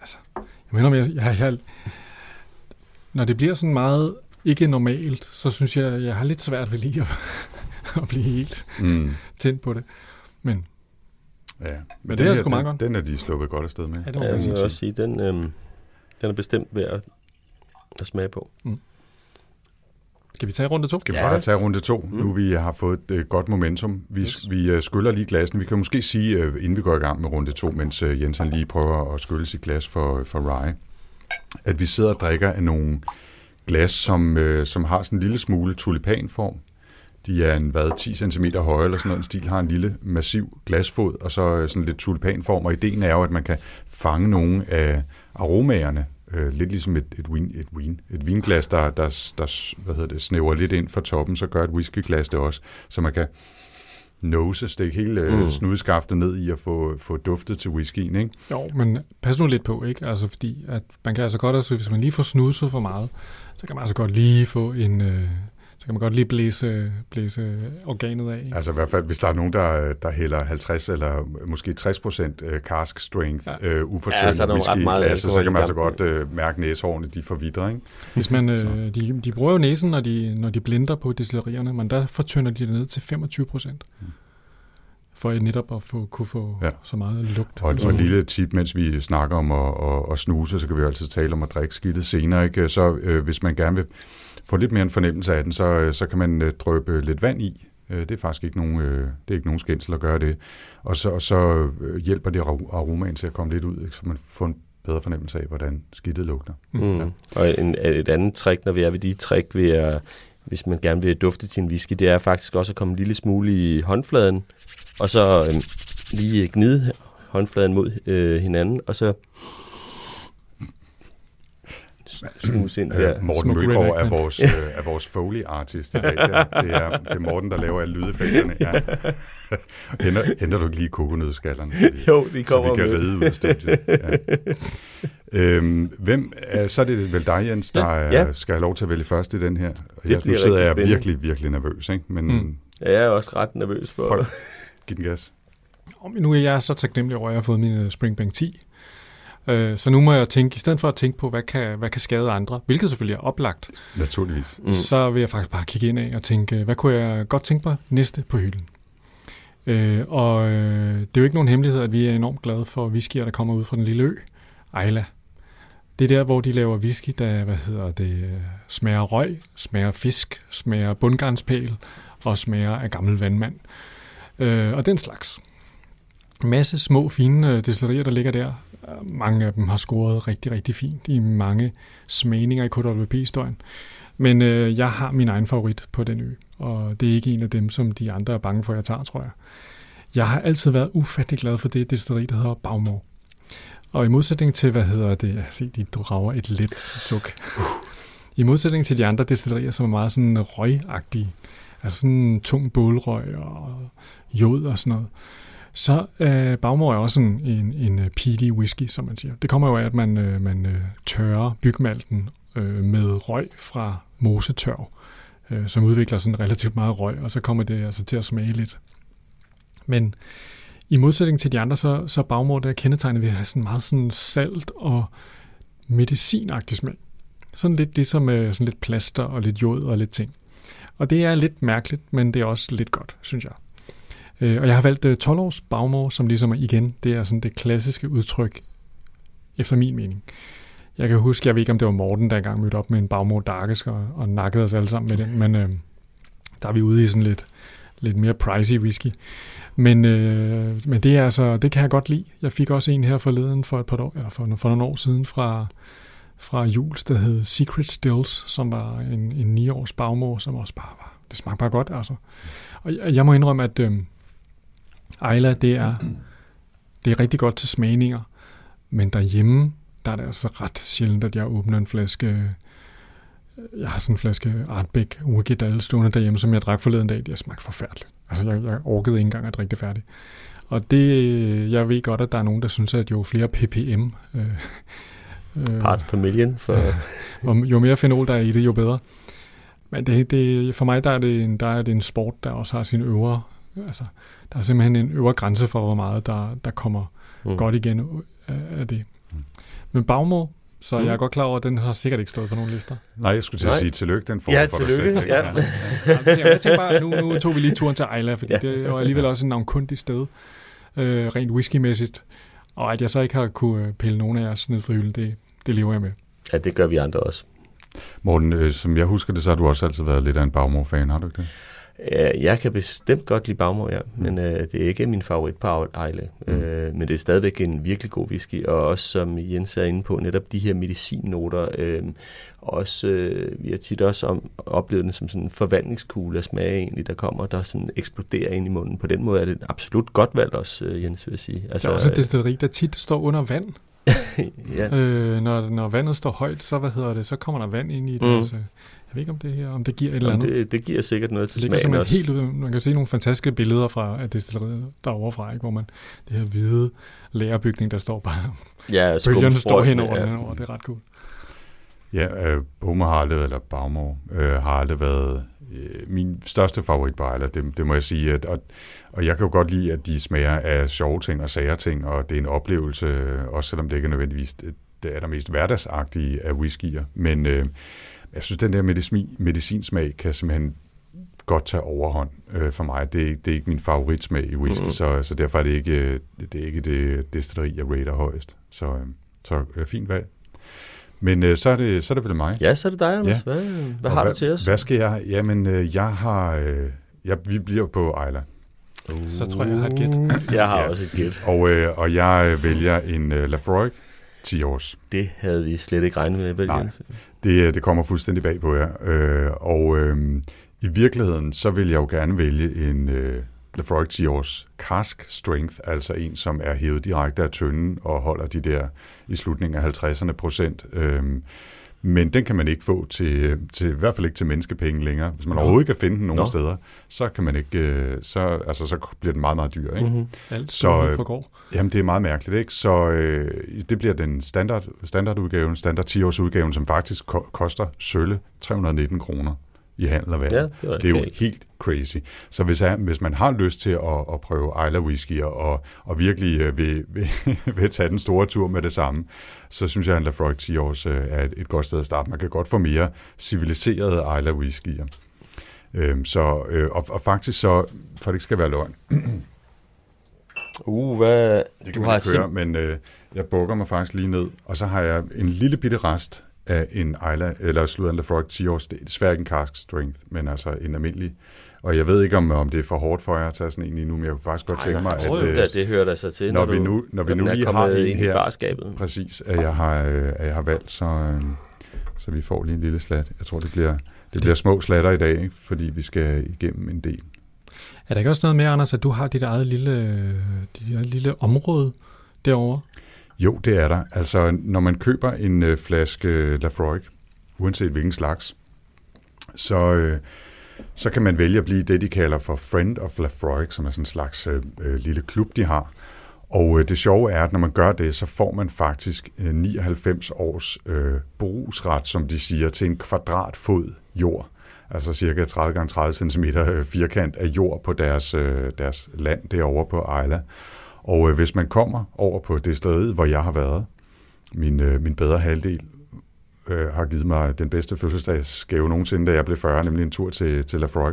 altså, jeg mener, jeg, jeg, jeg, når det bliver sådan meget ikke normalt, så synes jeg, jeg har lidt svært ved lige at, at blive helt mm. tændt på det. Men, ja, men, men det er sgu meget godt. Den er de sluppet godt afsted med. Ja, det ja, jeg også sige, den, øhm, den er bestemt værd at at smage på. Mm. Skal vi tage runde to? Skal vi ja. bare tage runde to, mm. nu vi har fået et uh, godt momentum. Vi, yes. vi uh, skyller lige glasen. Vi kan måske sige, uh, inden vi går i gang med runde to, mens uh, Jens han lige prøver at skylle sit glas for, for rye, at vi sidder og drikker af nogle glas, som, uh, som har sådan en lille smule tulipanform. De er en, hvad, 10 cm høje eller sådan noget. En stil har en lille massiv glasfod, og så sådan lidt tulipanform. Og ideen er jo, at man kan fange nogle af aromaerne øh, lidt ligesom et, et, vin, et, vin, et vinglas, der, der, der hvad hedder det, snæver lidt ind fra toppen, så gør et whiskyglas det også. Så man kan nose, stikke hele mm. snudskaftet ned i at få, få duftet til whiskyen, ikke? Jo, men pas nu lidt på, ikke? Altså fordi, at man kan altså godt, altså hvis man lige får snuset for meget, så kan man altså godt lige få en, øh, så kan man godt lige blæse, blæse organet af. Ikke? Altså i hvert fald, hvis der er nogen, der, der hælder 50 eller måske 60 procent øh, cask strength ja. øh, ufortyndet ja, så whisky i klasse, så kan man altså godt øh, mærke næsehårene, de forvidrer, ikke? Hvis man, øh, de, de bruger jo næsen, når de, når de blinder på destillerierne, men der fortynder de det ned til 25 procent. Hmm for netop at få, kunne få ja. så meget lugt. Og, og et lille tip, mens vi snakker om at, at, at snuse, så kan vi jo altid tale om at drikke skidtet senere. Ikke? Så øh, hvis man gerne vil få lidt mere en fornemmelse af den, så, øh, så kan man øh, drøbe lidt vand i. Øh, det er faktisk ikke nogen, det er ikke nogen skændsel at gøre det. Og så, og så hjælper det aromaen til at komme lidt ud, så man får en bedre fornemmelse af, hvordan skidtet lugter. Mm. Ja. Og en, et andet trick, når vi er ved de trick, ved at, hvis man gerne vil dufte til en whisky, det er faktisk også at komme en lille smule i håndfladen, og så øh, lige gnide håndfladen mod øh, hinanden, og så snuse ind der. Morten Mølgaard er vores, øh, er vores Foley-artist i dag. Det er, det, er, det er Morten, der laver alle lydeffekterne. Ja. Henter, henter du ikke lige kokonødskallerne? Jo, de kommer Så vi kan med. ride ud af studiet. Ja. Øhm, hvem, så er det vel dig, Jens, der ja, ja. skal have lov til at vælge først i den her. Jeg, nu sidder jeg spændende. virkelig, virkelig nervøs. Ikke? Men, mm. Ja, jeg er også ret nervøs for... Hold. Giv den gas. Nu er jeg så taknemmelig over, at jeg har fået min øh, Springbank 10. Øh, så nu må jeg tænke, i stedet for at tænke på, hvad kan, hvad kan skade andre, hvilket selvfølgelig er oplagt. Naturligvis. Mm. Så vil jeg faktisk bare kigge ind af og tænke, hvad kunne jeg godt tænke mig næste på hylden? Øh, og øh, det er jo ikke nogen hemmelighed, at vi er enormt glade for whiskyer, der kommer ud fra den lille ø, Ejla. Det er der, hvor de laver whisky, der hvad hedder det, smager røg, smager fisk, smager bundgarnspæl og smager af gammel vandmand. Øh, og den slags. Masse små, fine øh, destillerier, der ligger der. Mange af dem har scoret rigtig, rigtig fint i mange smagninger i KWP-historien. Men øh, jeg har min egen favorit på den ø, og det er ikke en af dem, som de andre er bange for, at jeg tager, tror jeg. Jeg har altid været ufattelig glad for det destilleri, der hedder Bagmor. Og i modsætning til, hvad hedder det, jeg se, de drager et let suk. I modsætning til de andre destillerier, som er meget sådan røgagtige, altså sådan tung bålrøg og jod og sådan noget, så øh, bagmor er også en, en, en øh, peaty whisky, som man siger. Det kommer jo af, at man, øh, man øh, tørrer bygmalten øh, med røg fra mosetørv, øh, som udvikler sådan relativt meget røg, og så kommer det altså til at smage lidt. Men i modsætning til de andre, så, så bagmor der kendetegnet ved at have sådan meget sådan salt og medicinagtig smag. Sådan lidt ligesom øh, sådan lidt plaster og lidt jod og lidt ting. Og det er lidt mærkeligt, men det er også lidt godt, synes jeg. Øh, og jeg har valgt øh, 12 års bagmor, som ligesom er igen, det er sådan det klassiske udtryk, efter min mening. Jeg kan huske, jeg ved ikke, om det var Morten, der engang mødte op med en bagmor darkisk og, og nakkede os alle sammen med den, men øh, der er vi ude i sådan lidt, lidt mere pricey whisky. Men, øh, men det er altså, det kan jeg godt lide. Jeg fik også en her forleden for et par år, eller for, for nogle år siden fra, fra Jules, der hed Secret Stills, som var en, en 9 års bagmor, som også bare var, det smagte bare godt, altså. Og jeg, jeg må indrømme, at øh, Ejla, det er, det er rigtig godt til smagninger, men derhjemme, der er det altså ret sjældent, at jeg åbner en flaske, jeg har sådan en flaske Artbeck Wicked Ale stående derhjemme, som jeg drak forleden dag, det har smagt forfærdeligt. Altså, jeg, jeg orkede ikke engang at drikke det færdigt. Og det, jeg ved godt, at der er nogen, der synes, at jo flere ppm, øh, øh, parts per million, for... jo, jo mere fenol der er i det, jo bedre. Men det, det, for mig der er, det en, der er det en sport, der også har sin øvre Altså, der er simpelthen en øvre grænse for, hvor meget der, der kommer mm. godt igen af det. Mm. Men Bagmo, så mm. jeg er godt klar over, at den har sikkert ikke stået på nogen lister. Nej, jeg skulle til at sige tillykke, den får ja, for tillykke, dig selv. Ja, ja. jeg tænker bare, nu, nu tog vi lige turen til Ejla, fordi ja. det var alligevel også en navnkundig sted, øh, rent whiskymæssigt. Og at jeg så ikke har kunne pille nogen af jeres ned fra hylden, det, det lever jeg med. Ja, det gør vi andre også. Morten, øh, som jeg husker det, så har du også altid været lidt af en Bagmor-fan, har du ikke det? Jeg kan bestemt godt lide Bagmor, ja, mm. men øh, det er ikke min favorit på Ejle. Mm. Øh, men det er stadigvæk en virkelig god whisky, og også som Jens er inde på, netop de her medicinnoter. Øh, også, øh, vi har tit også om, oplevet den som sådan en forvandlingskugle af smag egentlig, der kommer, der sådan eksploderer ind i munden. På den måde er det absolut godt valgt også, øh, Jens vil jeg sige. Altså, der er også et destilleri, der tit står under vand. Ja. øh, når, når vandet står højt, så, hvad hedder det, så kommer der vand ind i det. Mm. Altså, jeg ved ikke, om det her, om det giver et eller andet. Det, det giver sikkert noget til smagen også. Helt, man kan se nogle fantastiske billeder fra af destilleriet derovre fra, ikke, hvor man det her hvide lærerbygning, der står bare. Ja, bølgerne står henover ja. den over. Det er ret cool. Ja, øh, Boma har aldrig, eller Baumor, øh, har aldrig været øh, min største favorit på Ejler, det, det må jeg sige. At, og, og jeg kan jo godt lide, at de smager af sjove ting og sager ting, og det er en oplevelse, også selvom det ikke er nødvendigvis det, det er der mest hverdagsagtige af whiskyer. Men øh, jeg synes, den der medicin, medicinsmag kan simpelthen godt tage overhånd øh, for mig. Det, det er ikke min favoritsmag i whisky, mm. så, så derfor er det ikke det, er ikke det destilleri, jeg rater højst. Så, øh, så øh, fint valg. Men øh, så, er det, så er det vel mig. Ja, så er det dig, Anders. Ja. Hvad, hvad har hvad, du til os? Hvad skal jeg? Jamen, øh, jeg har... Øh, jeg, vi bliver på Ejla. Uh, så tror jeg, jeg har et gæt. Jeg har ja. også et gæt. Og, øh, og jeg øh, vælger en øh, Lafroig 10 års. Det havde vi slet ikke regnet med. Vel, Nej, det, øh, det kommer fuldstændig bag på jer. Øh, og øh, i virkeligheden, så vil jeg jo gerne vælge en øh, Lafroig 10 års cask strength, altså en, som er hævet direkte af tønden og holder de der i slutningen af 50'erne procent. Øh, men den kan man ikke få til, til, i hvert fald ikke til menneskepenge længere. Hvis man Nå. overhovedet kan finde den nogen Nå. steder, så kan man ikke, øh, så, altså, så bliver den meget, meget dyr. Ikke? Mm-hmm. Alt så, øh, forgår. Jamen, det er meget mærkeligt, ikke? Så øh, det bliver den standard, standardudgaven, standard 10 års udgaven, som faktisk ko- koster sølle 319 kroner i handel og. Ja, det, det er jo helt crazy. Så hvis, jeg, hvis man har lyst til at, at prøve Isla Whisky og, og virkelig øh, vil, vil, vil tage den store tur med det samme, så synes jeg, at Lafroig 10 års øh, er et, et godt sted at starte. Man kan godt få mere civiliserede Isla Whiskyer. Øhm, så, øh, og, og faktisk så, for det ikke skal være løgn. uh, hvad... Det kan du man har ikke høre, men øh, jeg bukker mig faktisk lige ned, og så har jeg en lille bitte rest af en Isla, eller Sludan Lafroig 10 års. Det er desværre ikke en cask strength, men altså en almindelig. Og jeg ved ikke, om, om det er for hårdt for jer at tage sådan en lige nu, men jeg kunne faktisk godt tænke mig, at... Nej, det, det hører der sig til, når, når vi nu, når vi nu lige har en her, barskabet. præcis, at jeg har, øh, at jeg har valgt, så, øh, så vi får lige en lille slat. Jeg tror, det bliver, det bliver små slatter i dag, ikke? fordi vi skal igennem en del. Er der ikke også noget med, Anders, at du har dit eget lille, dit eget lille område derovre? Jo, det er der. Altså, når man køber en øh, flaske øh, Lafroig, uanset hvilken slags, så, øh, så kan man vælge at blive det, de kalder for Friend of Lafroig, som er sådan en slags øh, øh lille klub, de har. Og øh, det sjove er, at når man gør det, så får man faktisk øh, 99 års øh, brugsret, som de siger, til en kvadratfod jord. Altså cirka 30 x 30 cm firkant af jord på deres, øh, deres land derovre på Ejla. Og øh, hvis man kommer over på det sted, hvor jeg har været, min, øh, min bedre halvdel øh, har givet mig den bedste fødselsdagsgave nogensinde, da jeg blev 40, nemlig en tur til, til Lafroy.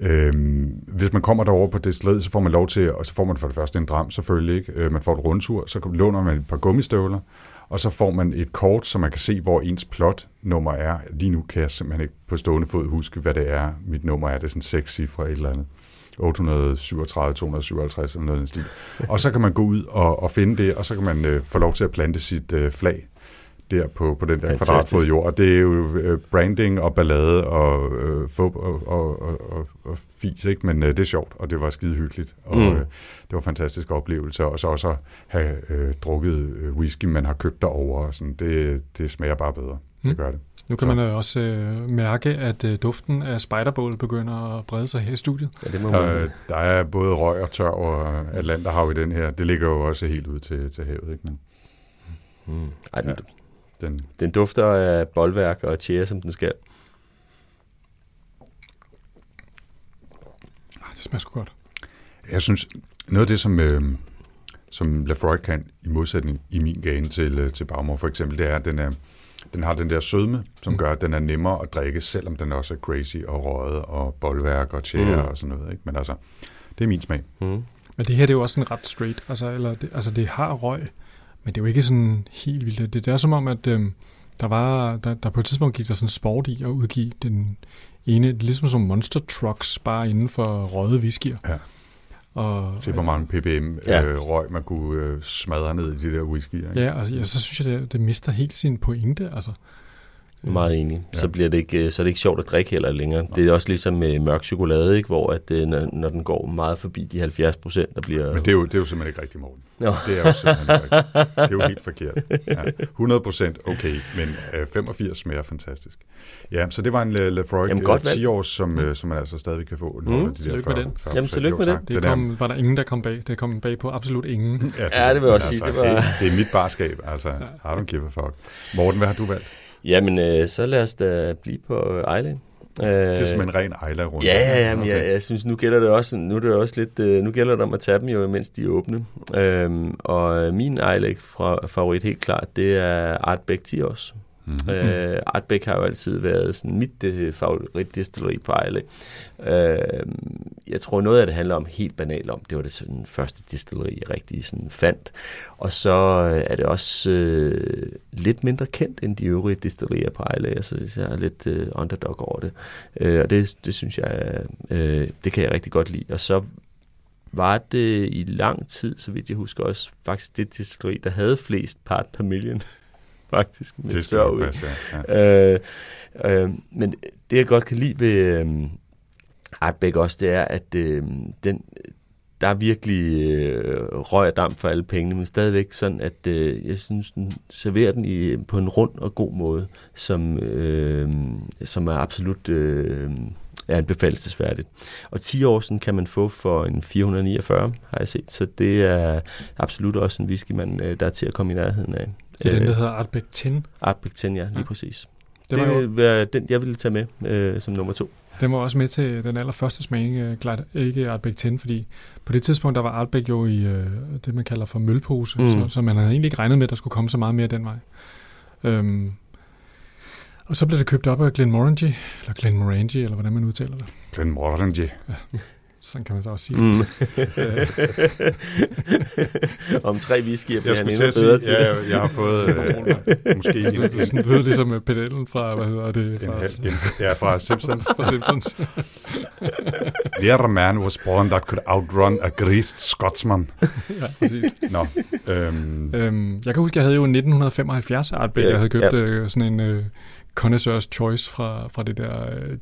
Øhm, hvis man kommer derover på det sted, så får man lov til, og så får man for det første en dram selvfølgelig, ikke? Øh, man får et rundtur, så låner man et par gummistøvler, og så får man et kort, så man kan se, hvor ens plot-nummer er. Lige nu kan jeg simpelthen ikke på stående fod huske, hvad det er, mit nummer er. Det er sådan seks cifre et eller andet. 837, 257 eller noget den stil. Og så kan man gå ud og, og finde det, og så kan man øh, få lov til at plante sit øh, flag der på, på den der kvadratfod jord. Og det er jo øh, branding og ballade og øh, fup og, og, og, og, fis, ikke? men øh, det er sjovt, og det var skide hyggeligt. Og mm. øh, det var fantastisk oplevelse. Og så også at have øh, drukket øh, whisky, man har købt derovre. Og sådan, det, det smager bare bedre. Mm. Det gør det. Nu kan så. man også øh, mærke, at øh, duften af spiderbål begynder at brede sig her i studiet. Ja, det må man. Der, der er både røg og tør og Atlanterhav i den her. Det ligger jo også helt ud til, til havet. Ikke? Men, mm. Ej, den, ja, den, den dufter af boldværk og tjære, som den skal. Ah, det smager sgu godt. Jeg synes, noget af det, som, øh, som Lafroy kan, i modsætning i min gane til, øh, til Baumor for eksempel, det er, at den er, den har den der sødme, som mm. gør, at den er nemmere at drikke, selvom den også er crazy og røget og boldværk og tjære mm. og sådan noget. Ikke? Men altså, det er min smag. Mm. Men det her det er jo også en ret straight. Altså, eller det, altså, det har røg, men det er jo ikke sådan helt vildt. Det, det er som om, at øhm, der var der, der på et tidspunkt gik der sådan sport i at udgive den ene, ligesom som monster trucks, bare inden for røde whiskyer. Ja. Og, Se, hvor mange ppm ja. øh, røg man kunne øh, smadre ned i de der whisky. Ikke? Ja, altså, ja, så synes jeg, det, det mister helt sin pointe. Altså, Jeg er meget enig. Ja. Så, bliver det ikke, så er det ikke sjovt at drikke heller længere. Nej. Det er også ligesom med mørk chokolade, ikke? hvor at, øh, når, når den går meget forbi de 70 procent, der bliver... Men det er, jo, det er jo simpelthen ikke rigtigt, Morten. No. Det er jo simpelthen ikke rigtigt. Det er jo helt forkert. Ja. 100 procent okay, men øh, 85 smager fantastisk. Ja, så det var en Lefroy Jamen, godt 10 år, som, øh, som man altså stadig kan få. Mm, de der 40, med den. 40 Jamen, tillykke med den. Det kom, var der ingen, der kom bag. Det kom bag på absolut ingen. Ja, det, ja, det vil jeg også altså, sige. Det, var... det, det er mit barskab. Altså, ja. I don't give a fuck. Morten, hvad har du valgt? Jamen, øh, så lad os da blive på Island. Øh, det er simpelthen en ren Ejla-runde. Ja, ja, ja, men okay. jeg, jeg synes, nu gælder det også, nu er det også lidt, øh, nu gælder det om at tage dem jo, mens de er åbne. Øhm, og min Ejla fra favorit helt klart, det er Art Beck 10 også. Mm-hmm. Øh, Artbeck har jo altid været sådan mit øh, favoritdestilleri på Ejle. Øh, jeg tror noget af det handler om helt banalt om, det var det sådan første destilleri, jeg rigtig sådan fandt. Og så øh, er det også øh, lidt mindre kendt end de øvrige destillerier på Ejle. Altså, jeg er lidt øh, underdog over det. Øh, og det, det synes jeg, øh, det kan jeg rigtig godt lide. Og så var det i lang tid, så vidt jeg husker også, faktisk det destilleri, der havde flest part per million faktisk. Med det større ud. Passe, ja. øh, øh, men det, jeg godt kan lide ved øh, Artbeck også, det er, at øh, den, der er virkelig øh, røg og damp for alle pengene, men stadigvæk sådan, at øh, jeg synes, den serverer den i, på en rund og god måde, som, øh, som er absolut øh, er anbefalesværdigt. Og 10 år siden kan man få for en 449, har jeg set, så det er absolut også en whisky, man, øh, der er til at komme i nærheden af. Det er den, der hedder Artbeck 10? Artbeck 10, ja, lige ja. præcis. Det, det vil være den, jeg ville tage med øh, som nummer to. Den var også med til den allerførste smagning, øh, ikke Artbeck 10, fordi på det tidspunkt, der var Artbeck jo i øh, det, man kalder for mølpose, mm. så, så man havde egentlig ikke regnet med, at der skulle komme så meget mere den vej. Øhm, og så blev det købt op af Glenmorangie, eller Glenmorangie, eller hvordan man udtaler det. Glenmorangie. Ja. Sådan kan man så også sige. Mm. Om tre whiskyer bliver han endnu bedre til. Ja, jeg, har fået øh, måske en... Det, det, det lyder ligesom med pedellen fra, hvad hedder det? Fra, en, en, ja, fra Simpsons. fra Simpsons. The man was born that could outrun a greased Scotsman. ja, præcis. Nå, øhm. Øhm, jeg kan huske, jeg havde jo 1975 Artbeck, ja, jeg havde købt ja. øh, sådan en... Øh, connoisseurs choice fra, fra det der. Øh,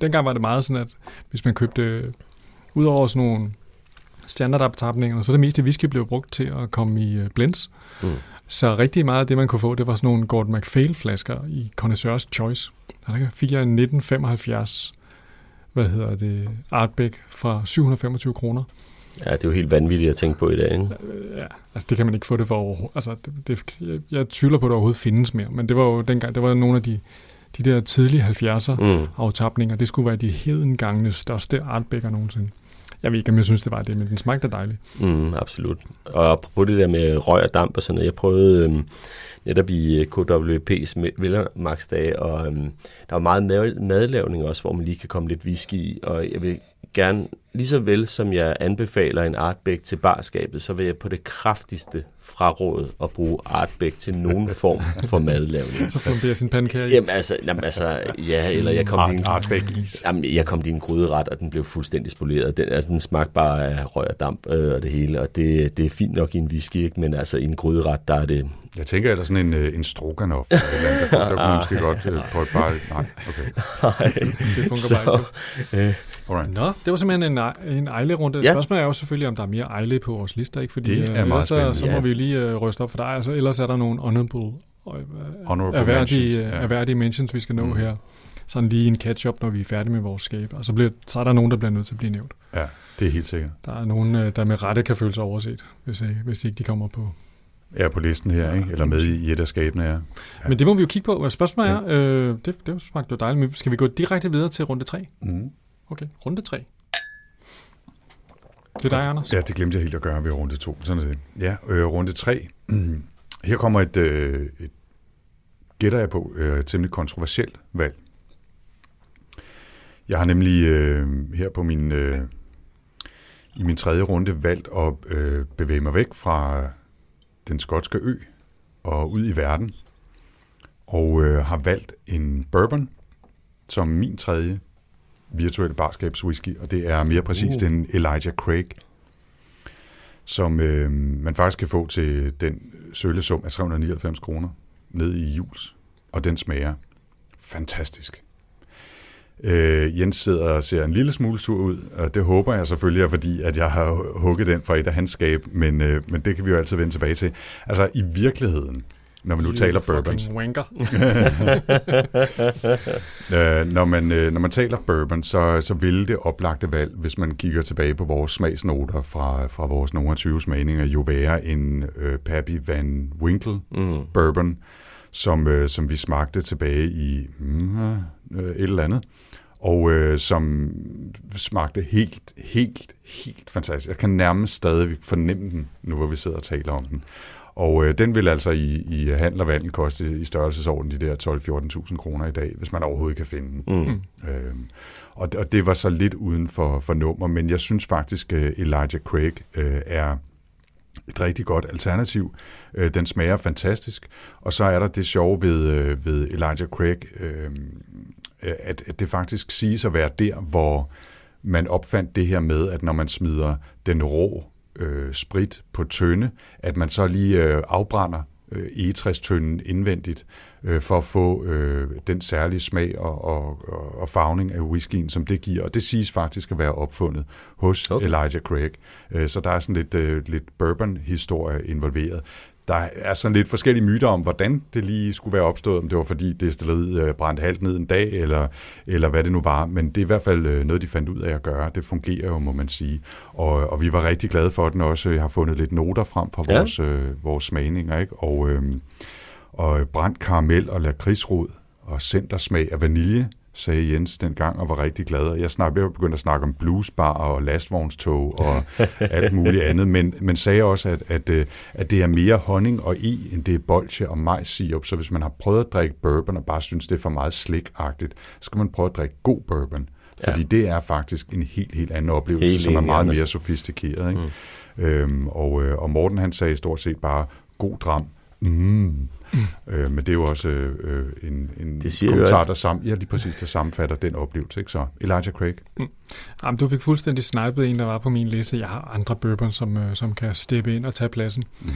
dengang var det meget sådan, at hvis man købte Udover sådan nogle standardoptapninger, så det meste whisky blev brugt til at komme i uh, blends. Mm. Så rigtig meget af det, man kunne få, det var sådan nogle Gordon MacPhail-flasker i Connoisseurs Choice. Der fik jeg en 1975, hvad hedder det, Artbeck fra 725 kroner. Ja, det er jo helt vanvittigt at tænke på i dag, ikke? Ja, altså det kan man ikke få det for overhovedet. Altså, det, det, jeg, jeg tvivler på, at det overhovedet findes mere, men det var jo dengang, det var nogle af de de der tidlige 70'er mm. aftapninger, det skulle være de hedengangene største artbækker nogensinde. Jeg ved ikke, om jeg synes, det var det, men den smagte dejligt. Mm, absolut. Og apropos det der med røg og damp og sådan noget, jeg prøvede øhm, netop i øh, KWP's Villermarksdag, og øhm, der var meget mad- madlavning også, hvor man lige kan komme lidt whisky i, og jeg vil gerne, lige så vel som jeg anbefaler en artbæk til barskabet, så vil jeg på det kraftigste fraråd at bruge artbæk til nogen form for madlavning. Så funderer sin pandekager Jamen altså, jamen, altså, ja, eller jeg kom Art, din, artbæk is. Jamen, jeg kom i en gryderet, og den blev fuldstændig spoleret. Den, altså, den smagte bare af røg og damp øh, og det hele, og det, det er fint nok i en whisky, ikke? men altså i en gryderet, der er det... Jeg tænker, at der sådan en, øh, en stroganoff, eller andet, der, der kunne måske godt øh, på et par... Nej, okay. Nej, det fungerer så, bare ikke. Øh, Alright. Nå, det var simpelthen en, en Ejle-runde. Ja. Spørgsmålet er jo selvfølgelig, om der er mere Ejle på vores lister, ikke? Fordi det er øh, meget så, så må ja. vi lige uh, ryste op for dig. Altså, ellers er der nogle honorable, uh, honorable erhverdige, mentions, ja. erhverdige mentions, vi skal nå mm. her. Sådan lige en catch-up, når vi er færdige med vores skab. Og så, bliver, så er der nogen, der bliver nødt til at blive nævnt. Ja, det er helt sikkert. Der er nogen, der med rette kan føle sig overset, hvis, hvis ikke de kommer på er på listen her, ikke? eller med i et af skabene her. Ja. Men det må vi jo kigge på. Spørgsmålet er, ja. øh, det, det smagte jo dejligt, men skal vi gå direkte videre til runde 3? Mm. Okay, runde 3. Det er dig, Anders. Ja, det glemte jeg helt at gøre ved runde 2. Sådan det. Ja, øh, runde 3. Her kommer et, øh, et gætter jeg på, øh, temmelig kontroversielt valg. Jeg har nemlig øh, her på min, øh, i min tredje runde valgt at øh, bevæge mig væk fra den skotske ø og ud i verden. Og øh, har valgt en bourbon som min tredje virtuelle barskabswhisky, og det er mere præcist uh. en Elijah Craig, som øh, man faktisk kan få til den sølle sum af 399 kroner ned i juls, og den smager fantastisk. Øh, Jens sidder og ser en lille smule sur ud, og det håber jeg selvfølgelig er fordi, at jeg har hugget den fra et af hans skab, men, øh, men det kan vi jo altid vende tilbage til. Altså i virkeligheden, når man nu You taler bourbons, Wanker. øh, når, man, øh, når man taler bourbon, så, så vil det oplagte valg, hvis man kigger tilbage på vores smagsnoter fra, fra vores nogle af 20 smagninger, jo være en øh, Pappy Van Winkle Mm. bourbon, som, øh, som vi smagte tilbage i mm, øh, et eller andet, og øh, som smagte helt, helt, helt fantastisk. Jeg kan nærmest stadig fornemme den, nu hvor vi sidder og taler om den. Og øh, den vil altså i, i handel og vandel koste i størrelsesorden de der 12-14.000 kroner i dag, hvis man overhovedet kan finde den. Mm. Øh, og, og det var så lidt uden for, for nummer, men jeg synes faktisk, at Elijah Craig øh, er et rigtig godt alternativ. Øh, den smager fantastisk, og så er der det sjove ved, øh, ved Elijah Craig, øh, at, at det faktisk siges at være der, hvor man opfandt det her med, at når man smider den rå øh, sprit på tønde, at man så lige øh, afbrænder øh, egetræstønden indvendigt, øh, for at få øh, den særlige smag og, og, og, farvning af whiskyen, som det giver. Og det siges faktisk at være opfundet hos okay. Elijah Craig. Øh, så der er sådan lidt, øh, lidt bourbon-historie involveret. Der er sådan lidt forskellige myter om, hvordan det lige skulle være opstået, om det var fordi destilleriet øh, brændte halvt ned en dag, eller, eller hvad det nu var. Men det er i hvert fald øh, noget, de fandt ud af at gøre. Det fungerer jo, må man sige. Og, og vi var rigtig glade for den også. Har fundet lidt noter frem fra Ja. vores, øh, vores smagninger, ikke? Og, øh, og brændt karamel og lakridsrod og centersmag af vanilje, sagde Jens dengang og var rigtig glad. Jeg, snak, jeg begyndte at snakke om bluesbar og lastvognstog og alt muligt andet, men, men sagde også, at, at, øh, at det er mere honning og i, end det er bolsje og majssirup. Så hvis man har prøvet at drikke bourbon og bare synes, det er for meget slikagtigt, så skal man prøve at drikke god bourbon. Fordi ja. det er faktisk en helt, helt anden oplevelse, Helt som er meget mere sofistikeret. Ikke? Mm. Øhm, og, øh, og Morten han sagde stort set bare, god dram. Mm. Mm. Øh, men det er jo også øh, øh, en, en Det siger kommentar, der, sam, ja, lige præcis, der sammenfatter den oplevelse. Ikke? Så Elijah Craig. Jamen, du fik fuldstændig snipet en, der var på min liste. Jeg har andre bourbon, som, øh, som kan steppe ind og tage pladsen. Mm.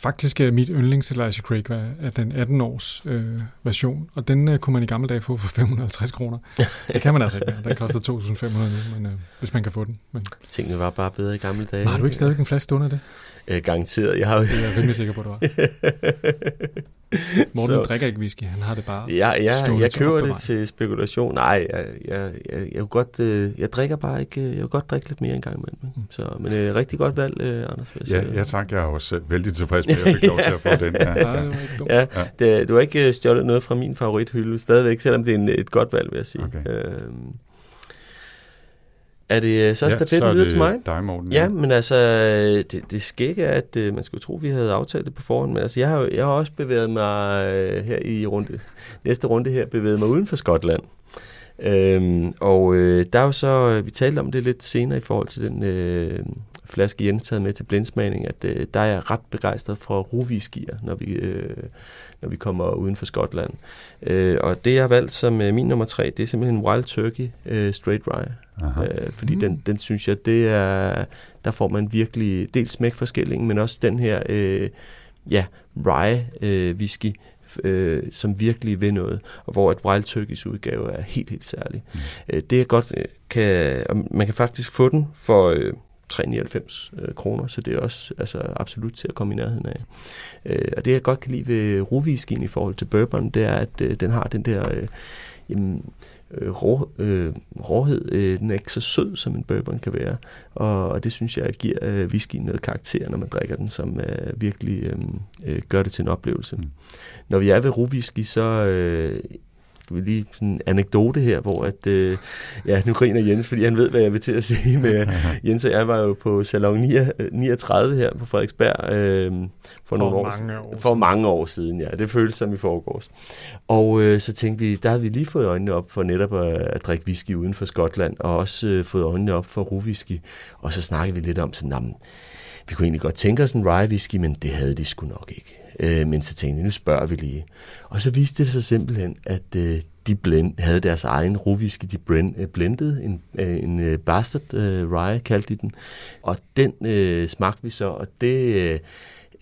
Faktisk er mit yndlings Elijah Craig er er den 18-års øh, version, og den øh, kunne man i gamle dage få for 550 kroner. Det kan man altså ikke mere. Den koster 2.500 nu, men, øh, hvis man kan få den. Men, Tingene var bare bedre i gamle dage. men har du ikke stadig en flaske stående af det? Øh, garanteret. Jeg har jo... Det er jeg rimelig sikker på, du har. Morten Så- drikker ikke whisky, han har det bare. Ja, ja jeg køber det til spekulation. Nej, jeg, jeg, jeg, jeg, godt, øh, jeg drikker bare ikke, øh, jeg vil godt drikke lidt mere en gang imellem. Mm. Så, men øh, rigtig godt valg, øh, Anders. jeg Ja, ja, tak. Jeg er også vældig tilfreds med, at jeg fik lov til at få den. Ja, ja. det. Ja, Ja. det, du har ikke øh, stjålet noget fra min favorithylde, stadigvæk, selvom det er en, et godt valg, vil jeg sige. Okay. Øhm, er det øh, så Ja, stafetten er videre til mig? dig, Morten. Ja, men altså, det, det skægge er, at øh, man skulle tro, vi havde aftalt det på forhånd, men altså, jeg har, jeg har også bevæget mig øh, her i runde, næste runde her, bevæget mig uden for Skotland. Øhm, og øh, der er jo så, vi talte om det lidt senere i forhold til den øh, flaske Jens taget med til blindsmagning, at øh, der er jeg ret begejstret for ruviskier, når vi, øh, når vi kommer uden for Skotland. Øh, og det jeg har valgt som øh, min nummer tre, det er simpelthen Wild Turkey øh, Straight Rye. Aha. Øh, fordi Mm. den, den synes jeg, det er, der får man virkelig dels smækforskellingen, men også den her øh, ja, rye øh, whisky, øh, som virkelig vil noget, og hvor et Wild Turkeys udgave er helt, helt særlig. Mm. Øh, det er godt, øh, kan, man kan faktisk få den for øh, 3,99 øh, kroner, så det er også altså, absolut til at komme i nærheden af. Øh, og det jeg godt kan lide ved ruviskien i forhold til bourbon, det er, at øh, den har den der... Øh, jamen, øh, rå, øh, råhed. Øh, den er ikke så sød, som en bourbon kan være. Og, og det synes jeg giver øh, whiskyen noget karakter, når man drikker den, som øh, virkelig øh, øh, gør det til en oplevelse. Mm. Når vi er ved ruwhisky, så øh, lige sådan en anekdote her, hvor at, øh, ja, nu griner Jens, fordi han ved, hvad jeg vil til at sige. Med, Jens og jeg var jo på Salon 39 her på Frederiksberg øh, for, For nogle år mange år for siden. mange år siden, ja. Det føltes som i forgårs. Og øh, så tænkte vi, der havde vi lige fået øjnene op for netop at, at drikke whisky uden for Skotland, og også øh, fået øjnene op for ruwhisky. Og så snakkede vi lidt om sådan, jamen, vi kunne egentlig godt tænke os en rye whisky, men det havde de sgu nok ikke. Øh, men så tænkte jeg, nu spørger vi lige. Og så viste det sig simpelthen, at øh, de blend, havde deres egen roviske, de blend, øh, blendede, en, øh, en øh, bastard øh, rye kaldte de den. Og den øh, smagte vi så, og det... Øh,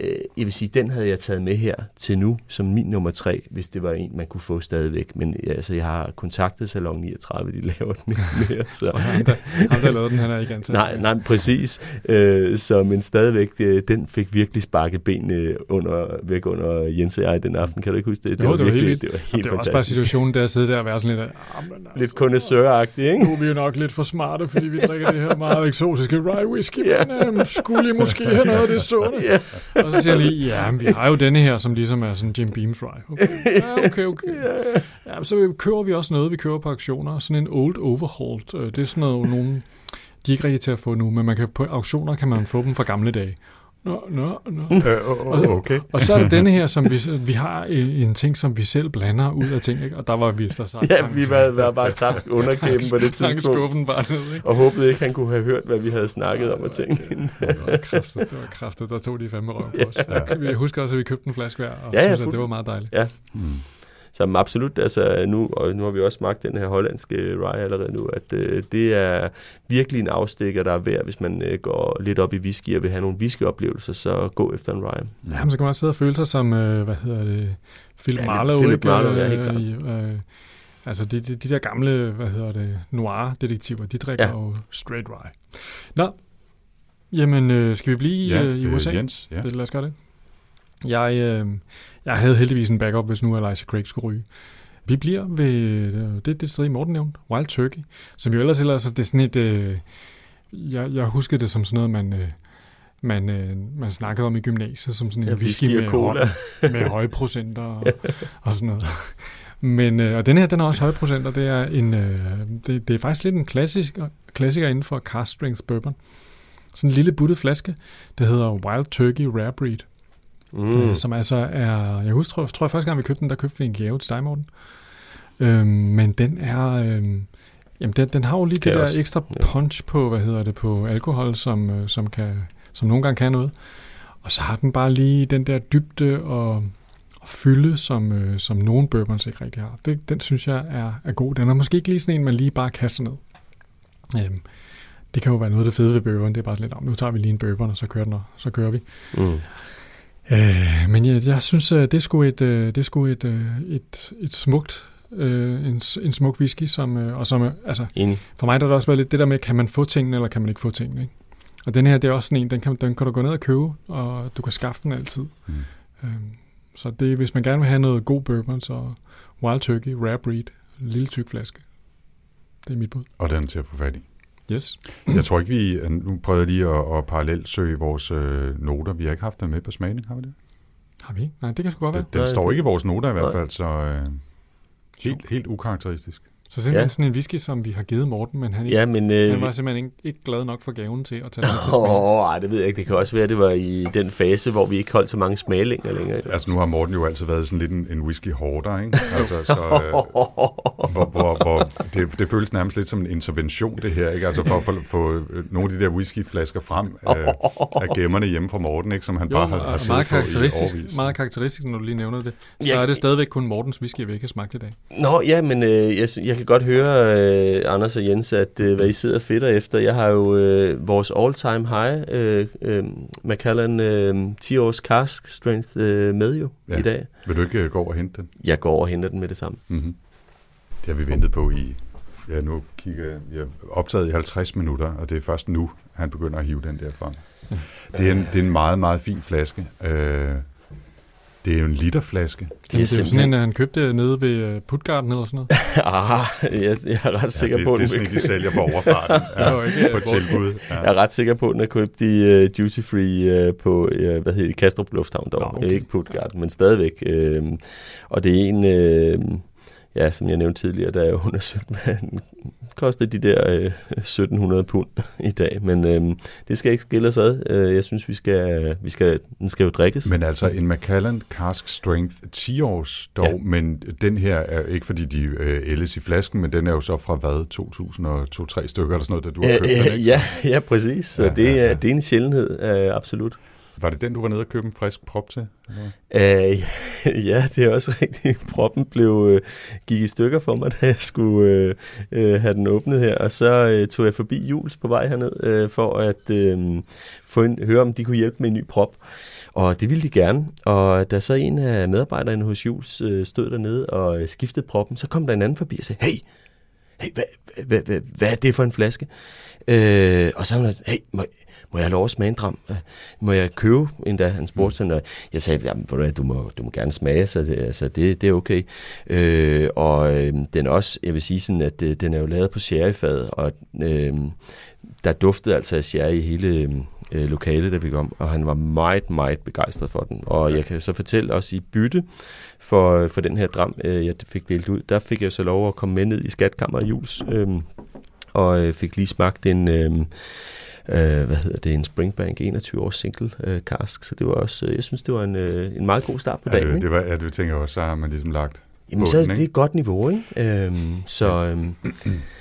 øh, jeg vil sige, den havde jeg taget med her til nu, som min nummer tre, hvis det var en, man kunne få stadigvæk. Men altså, jeg har kontaktet Salon 39, de laver den ikke mere. Så. ham, der, ham, der lavede den, han er ikke ansat. Nej, nej, præcis. Øh, så, men stadigvæk, øh, den fik virkelig sparket benene under, væk under Jens og jeg den aften. Kan du ikke huske det? Det, jo, var, det var virkelig, helt, det var helt det var også bare situationen der at sidde der og være sådan lidt... Ah, altså, Lidt kondensøragtigt, ikke? Nu er vi jo nok lidt for smarte, fordi vi drikker det her meget eksotiske rye whisky, Ja. men øhm, skulle I måske have noget af det stående? Ja. Og så siger jeg lige, ja, men vi har jo denne her, som ligesom er sådan Jim Beams rye. Okay, ja, okay, okay. Ja, så køber vi også noget, vi køber på auktioner. Sådan en Old Overhauled. øh, Det er sådan noget, nogen, de er ikke rigtig til at få nu, men man kan, på auktioner kan man få dem fra gamle dage. Nå, nå, nå. Øh, okay. Og så er det denne her, som vi, vi har en, en ting, som vi selv blander ud af ting, ikke? og der var vi der sagt, Ja, vi var, var bare tabt underkæben på det tidspunkt. skuffen bare ned, ikke? Og håbede ikke, han kunne have hørt, hvad vi havde snakket om og ting. Det var kraftigt, det var kraftigt. Der tog de fandme røven på os. Ja. Jeg husker også, at vi købte en flaske hver, og Ja, ja, synes, at det var meget dejligt. Hmm. Så men absolut, altså nu, og nu har vi også smagt den her hollandske rye allerede nu, at øh, det er virkelig en afstikker, der er værd, hvis man øh, går lidt op i whisky og vil have nogle whiskyoplevelser, så gå efter en rye. Ja, men så kan man også sidde og føle sig som, øh, hvad hedder det, Philip Ja, Marlowe. Philip ikke? Marlowe, ja, helt Øh, klart. i, øh, altså de, de, de der gamle, hvad hedder det, noir-detektiver, de drikker Ja. jo straight rye. Nå, jamen øh, skal vi blive Ja, øh, i øh, USA? Jens, ja. Det, lad os gøre det. Jeg, øh, jeg havde heldigvis en backup, hvis nu Elijah Craig skulle ryge. Vi bliver ved øh, det, det sted i Morten nævnte, Wild Turkey, som jo ellers, ellers det er sådan et... Øh, jeg, jeg husker det som sådan noget, man, øh, man, øh, man snakkede om i gymnasiet, som sådan en Ja, whisky med, cola. høj, med høje procenter og, og sådan noget. Men, øh, og den her, den har også høje procenter. Det er, en, øh, det, det er faktisk lidt en klassisk, klassiker inden for cast strength bourbon. Sådan en lille buttet flaske, der hedder Wild Turkey Rare Breed. Mm. Mm. Som altså er, jeg husker, tror, tror jeg første gang vi købte den, der købte vi en gave til dig, Morten. Øhm, men den er, øhm, jamen den, den har jo lige det Kaos. der ekstra Ja. punch på, hvad hedder det, på alkohol, som, øh, som, kan, som nogle gange kan noget. Og så har den bare lige den der dybde og, og fylde, som, øh, som nogle bourbons ikke rigtig har. Det, den synes jeg er, er god. Den er måske ikke lige sådan en, man lige bare kaster ned. Øhm, det kan jo være noget af det fede ved bourbon. Det er bare lidt, om nu tager vi lige en bourbon, og så kører den, og så kører vi. Mm. Øh, men jeg, jeg synes, det er sgu et, øh, det er sgu et, øh, et, et smukt, øh, en, en smuk whisky, som, øh, og som, øh, altså, Enig. for mig der er det også været lidt det der med, kan man få tingene, eller kan man ikke få tingene, ikke? Og den her, det er også sådan en, den kan, den kan du gå ned og købe, og du kan skaffe den altid. Mm. Så det, hvis man gerne vil have noget god bourbon, så Wild Turkey, Rare Breed, lille tyk flaske. Det er mit bud. Og den til at få fat i. Yes. Jeg tror ikke, vi... Nu prøvede jeg lige at, at parallelt søge vores øh, noter. Vi har ikke haft dem med på smagning, har vi det? Har vi ikke? Nej, det kan sgu godt være. Den, den står ikke i vores noter i hvert fald, så øh, helt, helt ukarakteristisk. Så simpelthen Ja. sådan en whisky, som vi har givet Morten, men han, ikke, Ja, men... Øh, han var simpelthen ikke, ikke glad nok for gaven til at tage den til Åh, oh, det ved jeg ikke. Det kan også være, at det var i den fase, hvor vi ikke holdt så mange smagninger længere. Altså nu har Morten jo altid været sådan lidt en, en whisky hoarder, ikke? Altså, så, øh, hvor, hvor, hvor det, det føles nærmest lidt som en intervention, det her, ikke? Altså for at få, få øh, nogle af de der whiskyflasker frem af, af gemmerne hjemme fra Morten, ikke? Som han Jo, bare har, har og siddet meget på i karakteristisk, årvis. meget karakteristisk, når du lige nævner det. Så Jeg- er det stadigvæk kun Mortens whisky, vi ikke har smagt i dag. Nå, ja, men øh, jeg, sy- jeg kan godt høre, øh, Anders og Jens, at øh, hvad I sidder og fedter efter. Jeg har jo øh, vores all-time high, øh, øh, Macallan øh, 10 års cask strength øh, med jo Ja. i dag. Vil du ikke øh, gå over og hente den? Jeg går over og henter den med det samme. Mm-hmm. Det har vi ventet på i... Ja, nu kigger jeg... Jeg optaget i 50 minutter, og det er først nu, han begynder at hive den der frem. Det er en, det er en meget, meget fin flaske. Øh, det er jo en literflaske. Det, det er jo sådan en, at han købte nede ved øh, Putgarden eller sådan noget. ah, jeg, jeg er ret sikker ja, det, på, det er sådan de sælger på overfarten Det var jo ja, ikke, på øh, tilbud. Jeg Ja. er ret sikker på, at den er købt i uh, Duty Free uh, på, uh, hvad hedder det, Kastrup Lufthavn dog. Nå, Okay. okay. Ikke Puttgarden, men stadigvæk. Uh, og det er en, uh, ja, som jeg nævnte tidligere, der er jo undersøgt, hvad den koster de der uh, 1700 pund i dag. Men uh, det skal ikke skille os ad. Uh, jeg synes, vi skal, vi skal, den skal jo drikkes. Men altså en Macallan Cask Strength 10 års dog, ja. Ja. men den her er ikke fordi de øh, ældes i flasken, men den er jo så fra hvad, 2002-3 stykker eller sådan noget, da du har købt den, ikke? ja, ja, præcis. Så Ja, ja, det, ja, er, ja. det er en sjældenhed, uh, absolut. Var det den, du var nede og købe en frisk prop til? eller? Uh, ja, det er også rigtigt. Proppen blev, uh, gik i stykker for mig, da jeg skulle uh, uh, have den åbnet her. Og så uh, tog jeg forbi Jules på vej herned, uh, for at uh, få en, høre, om de kunne hjælpe med en ny prop. Og det ville de gerne. Og da så en af medarbejderne hos Jules øh, stod dernede og øh, skiftede proppen, så kom der en anden forbi og sagde, hey, hey hvad, hvad, hvad, hvad er det for en flaske? Øh, og så sagde hun, hey, må, må jeg have lov at smage en dram? Må jeg købe en da? Han spurgte sådan, og jeg sagde, jamen, du, må, du må gerne smage, så det, altså, det, det er okay. Øh, og øh, den også, jeg vil sige sådan, at øh, den er jo lavet på sherryfad, og øh, der duftede altså af sherry i hele øh, lokalet, da vi kom, og han var meget, meget begejstret for den. Og jeg kan så fortælle også i bytte for, for den her dram, øh, jeg fik delt ud, der fik jeg så lov at komme med ned i skatkammer Jules, øh, og øh, fik lige smagt en... Øh, øh, hvad hedder det, en Springbank 21 års single øh, cask, så det var også, øh, jeg synes, det var en, øh, en meget god start på Ja, dagen. det, ikke? det, var, ja, det tænker jeg også, så har man ligesom lagt Jamen, så det er ikke? et godt niveau, ikke? Øhm, så, øhm,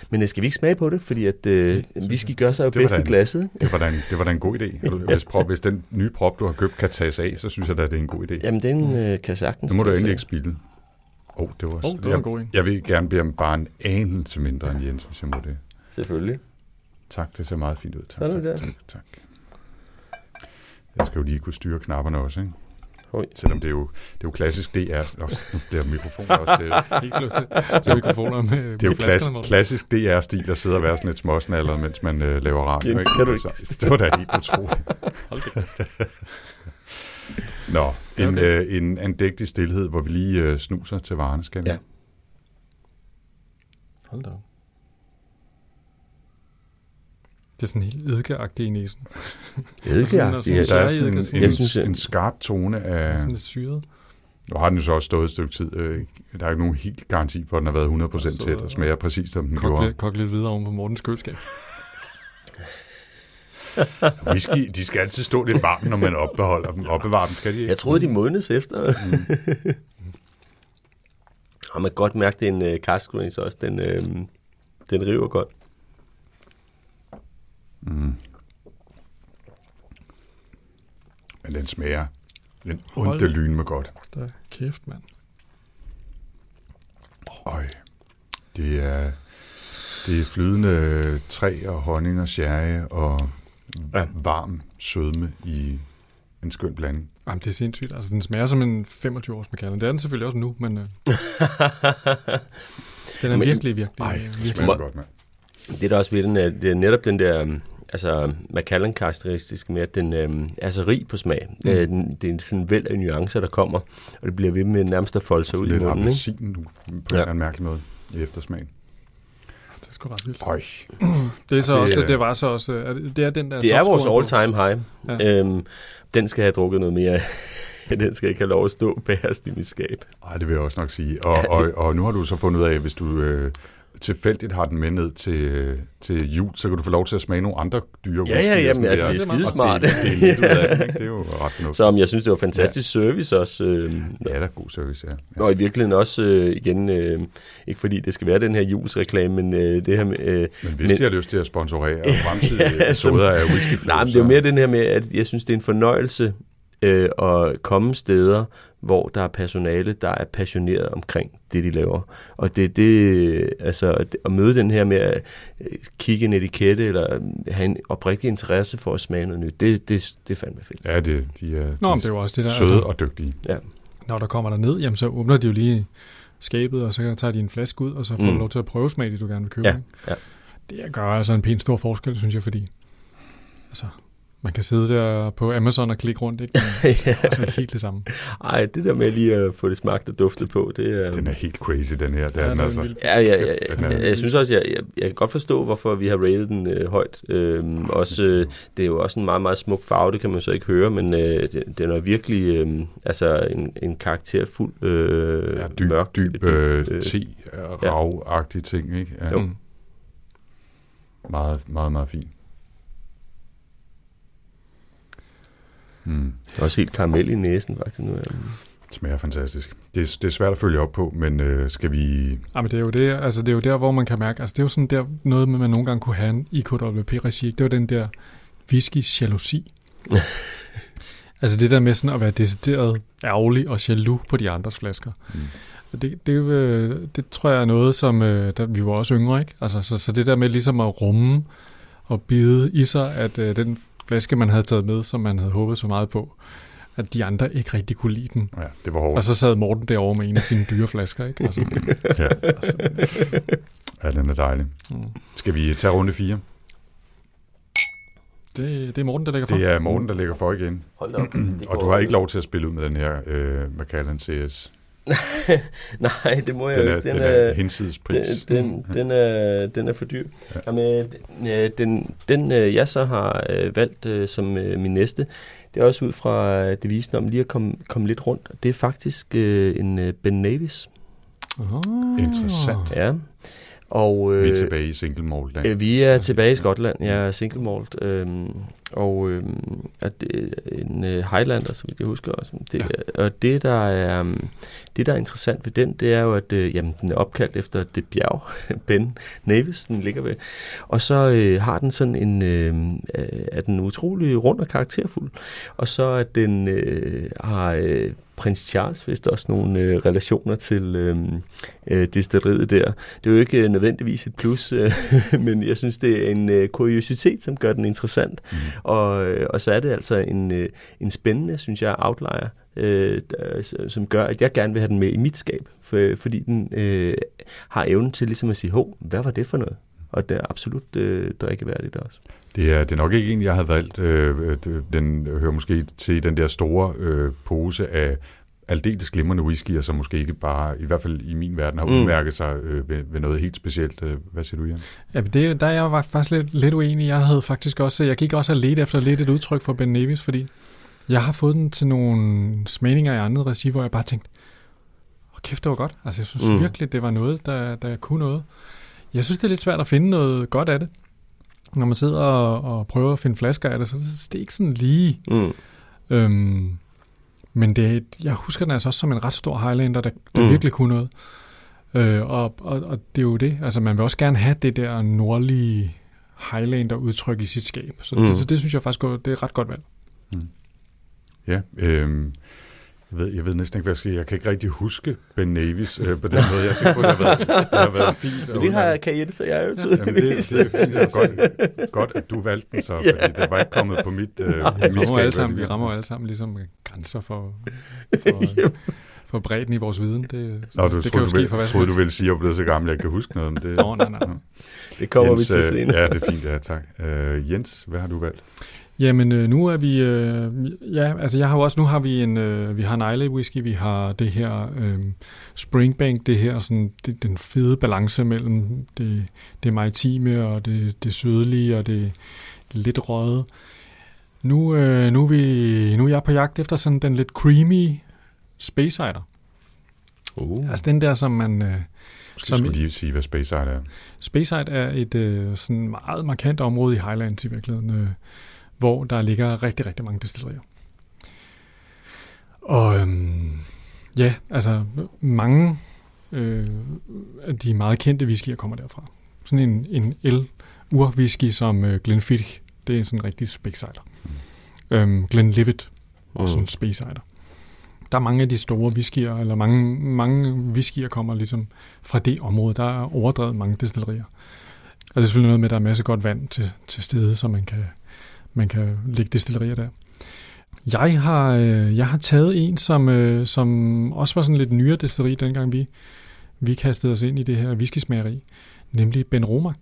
men øh, skal vi ikke smage på det? Fordi at øh, vi skal gøre sig jo Det bedst i glasset. Det var da en, det var da en god idé. Hvis, prop, hvis den nye prop, du har købt, kan tages af, så synes jeg da, det er en god idé. Jamen, den øh, kan sagtens Nu må du endelig ikke spille. Åh, oh, det var, Åh, det var jeg, en god en. jeg vil gerne bede om bare en anelse mindre end Jens, hvis jeg må det. Selvfølgelig. Tak, det ser meget fint ud. Tak, Sådan tak, der. tak, tak. Jeg skal jo lige kunne styre knapperne også, ikke? Hoj. Selvom det er jo, det er jo klassisk DR. Nå, nu bliver mikrofonen også til. Slå til, til mikrofoner med, Det er jo klass, klassisk DR-stil at sidde og være sådan lidt småsnallet, mens man øh, laver radio. Jens, ikke? kan du ikke? Så, det var da helt utroligt. Hold da. Nå, en, Okay. øh, en andægtig stillhed, hvor vi lige øh, snuser til varerne, skal vi? Ja. Hold da op. Det er sådan helt eddikeagtigt i næsen. Eddike, Sådan- ja. Der er sådan en, jeg en, jeg synes, en skarp tone af... Sådan lidt syret. Nu har den jo så også stået et stykke tid. Øh, Der er ikke nogen helt garanti for, at den har været 100% Der tæt og smager præcis, som den Kog gjorde. lidt, kog lidt videre oven på Mortens køleskab. Whisky, de skal altid stå lidt varmt, når man opbeholder dem. Opbevarer dem, skal de ikke? Jeg troede, de modnes efter. Og man kan godt mærke, det er en øh, range også. Den, øh, den river godt. Mm. Men den smager den onde lyn med godt. Der kæft, mand. Øj. Det er, det er flydende træ og honning og sherry og Ja. varm sødme i en skøn blanding. Jamen, det er sindssygt. Altså, den smager som en 25-års Macallan. Det er den selvfølgelig også nu, men øh, den er Men- virkelig, virkelig, Ej, øh, det virkelig. smager godt, mand. Det er der også ved den, er, det er netop den der, altså Macallan-karakteristisk med, at den øhm, er så rig på smag. Mm. Øh, den, det er sådan en væld af nuancer, der kommer, og det bliver ved med nærmest at folde sig ud i Lidt munden. Ikke? appelsin nu, på en Ja. eller anden mærkelig måde i eftersmagen. Det er sgu ret vildt. Øj. Det er så Det også, det var så også, er det, det er den der Det er vores all-time high. Ja. Øhm, den skal have drukket noget mere. den skal ikke have lov at stå bagerst i mit skab. Ej, det vil jeg også nok sige. Og, og, og nu har du så fundet ud af, hvis du øh, tilfældigt har den med ned til, til jul, så kan du få lov til at smage nogle andre dyre Ja, ja, jamen, altså, det er det skidesmart. Det, det, det, ikke? det er jo ret fornuftigt. Så jeg synes, det var fantastisk service også. Øh, Ja, der er god service, ja. ja. Og i virkeligheden også, øh, igen, øh, ikke fordi det skal være den her julesreklame, men øh, det her med... Øh, Men hvis Men- de har lyst til at sponsorere fremtidige Ja, episoder af Whisky nej, men det er jo mere den her med, at jeg synes, det er en fornøjelse øh, at komme steder, hvor der er personale, der er passioneret omkring det, de laver. Og det er det, altså at- møde den her med at øh, kigge en etikette, eller have en oprigtig interesse for at smage noget nyt, det, det, det er fandme fedt. Ja, det, de er, Nå, de men det er jo også det der. søde og dygtige. Ja. når der kommer der ned, jamen, så åbner de jo lige skabet, og så tager de en flaske ud, og så får mm. Du lov til at prøve smage det, du gerne vil købe. Ja, ikke? ja. Det gør altså en pæn stor forskel, synes jeg, fordi altså, man kan sidde der på Amazon og klikke rundt, ikke? Men det er altså ikke helt det samme. Ej, det der med lige at få det smagt og duftet på, det er... Den er helt crazy, den her. Det er Ja, den det er altså. vildt. Ja, ja, ja, er- jeg, jeg synes også, jeg, jeg, jeg kan godt forstå, hvorfor vi har rated den øh, højt. Øhm, også, øh, det er jo også en meget, meget smuk farve, det kan man så ikke høre, men øh, det, den er virkelig øh, altså en, en karakterfuld øh, Ja, dyb, mørk. dyb øh, øh, te, rav-agtig ting, ikke? Ja, Jo. Mm. meget, meget, meget fint. Mm. Også helt karamel i næsen, faktisk. Nu, øh. Smager fantastisk. Det er, det er svært at følge op på, men øh, skal vi... Ja, men det er, jo det, altså det er jo der, hvor man kan mærke, altså det er jo sådan der noget, man nogle gange kunne have en IKWP-regi, det var den der whisky-jalousi. altså det der med sådan at være decideret ærgerlig og jaloux på de andres flasker. Mm. Det, det, øh, det tror jeg er noget, som øh, der, vi var også yngre, ikke? Altså, så, så det der med ligesom at rumme og bide i sig, at øh, den flaske, man havde taget med, som man havde håbet så meget på, at de andre ikke rigtig kunne lide den. Ja, det var hårdt. Og så sad Morten derovre med en af sine dyre flasker, ikke? Altså, Ja, altså, ja, den er dejlig. mm. Skal vi tage runde 4? det, det er Morten, der lægger for. Det er Morten, der ligger for igen. Hold da op. Det Og du har ikke lov til at spille ud med den her øh, Macallan CS. Nej, det må jeg Den jo er, ikke. den er hensides pris. Den, den, den, er, den er for dyr. Ja. Ja. Jamen, øh, den, den øh, jeg så har øh, valgt øh, som øh, min næste, det er også ud fra øh, devisen om lige at komme, komme lidt rundt. Det er faktisk øh, en øh, Ben Navis. Oh. Interessant. Ja. Og, øh, Vi er tilbage i single malt. Øh, vi er tilbage i Skotland. Jeg er single malt. Øhm, og øhm, at det er en øh, Highlander, som jeg husker også. Det, ja. Og det der, er, øhm, det, der er interessant ved den, det er jo, at øh, jamen, den er opkaldt efter det bjerg, Ben Nevis, den ligger ved. Og så øh, har den sådan en, øh, øh, er den utrolig rund og karakterfuld. Og så at den øh, har øh, prins Charles vist også nogle øh, relationer til øh, øh, destilleriet der. Det er jo ikke øh, nødvendigvis et plus, øh, men jeg synes, det er en øh, kuriositet, som gør den interessant. Mhm. Og, øh, og så er det altså en, øh, en spændende, synes jeg, outlier, øh, der- som gør, at jeg gerne vil have den med i mit skab, for, fordi den øh, har evnen til ligesom at sige, hov, hvad var det for noget? Og det er absolut øh, drikkeværdigt også. Det er, det er nok ikke en, jeg havde valgt. Øh, det- den hører måske til den der store øh, pose af aldeles glimrende whiskyer, som måske ikke bare, i hvert fald i min verden, har Mm. udmærket sig øh, ved, ved noget helt specielt. Øh, Hvad siger du, Jan? Ja, men det, der er jeg var faktisk lidt, lidt uenig. Jeg havde faktisk også, jeg gik også og efter lidt et udtryk for Ben Nevis, fordi jeg har fået den til nogle smagninger i andet regi, hvor jeg bare tænkte, åh kæft, det var godt. Altså jeg synes Mm. mm. virkelig, det var noget, der, der kunne noget. Jeg synes, det er lidt svært at finde noget godt af det. Når man sidder og, og prøver at finde flasker af det, så det er ikke sådan lige... Mm. Øhm, men det, jeg husker den altså også som en ret stor Highlander, der, der Mm. mm. virkelig kunne noget. Øh, og, og, og det er jo det. Altså, man vil også gerne have det der nordlige Highlander-udtryk i sit skab. Så, Mm. mm. det, så det synes jeg faktisk det er et ret godt valg. Ja, øh, jeg, ved, jeg ved næsten ikke, hvad jeg skal Jeg kan ikke rigtig huske Ben Navis øh, på den måde. Jeg er sikker på, at det har været, det har været fint. Men det har kan Jens og jeg jo Jamen, det, tydeligvis. det er fint. Det er godt, godt, at du valgte den så, fordi det var ikke kommet på mit, øh, Vi mit rammer, skab alle sammen, vi rammer alle sammen ligesom grænser for, for, for bredden i vores viden. Det, Nå, du det kan jo du, ske vil, for hvad som troede, du ville sige, at jeg blev så gammel, jeg kan huske noget om det. Nå, nej, nej. Det kommer Jens, vi til øh, senere. Ja, det er fint, ja, tak. Uh, Jens, hvad har du valgt? Jamen, øh, nu er vi... Øh, ja, altså jeg har jo også... Nu har vi en... Øh, vi har en Islay whisky, vi har det her øh, Springbank, det her sådan... Det, den fede balance mellem det, det maritime og det, det sødlige og det lidt røde. Nu, øh, nu, er vi, nu er jeg på jagt efter sådan den lidt creamy Space Cider. Uh. Altså den der, som man... Øh, Måske Som skulle lige sige, hvad Space Side er. Speyside er et øh, sådan meget markant område i Highlands i virkeligheden, øh, hvor der ligger rigtig, rigtig mange destillerier. Og øhm, ja, altså mange øh, af de meget kendte whiskyer kommer derfra. Sådan en, en el urwhisky som øh, Glenfiddich, det er sådan en rigtig Speyside. Øhm, Glenlivet, også Mm. en Speyside. Der er mange af de store whiskyer, eller mange, mange whiskyer kommer ligesom fra det område. Der er overdrevet mange destillerier. Og det er selvfølgelig noget med, at der er masser godt vand til, til stede, så man kan, man kan lægge destillerier der. Jeg har, øh, jeg har taget en, som, øh, som også var sådan lidt nyere destilleri, dengang vi, vi kastede os ind i det her whiskysmageri, nemlig Ben Romac,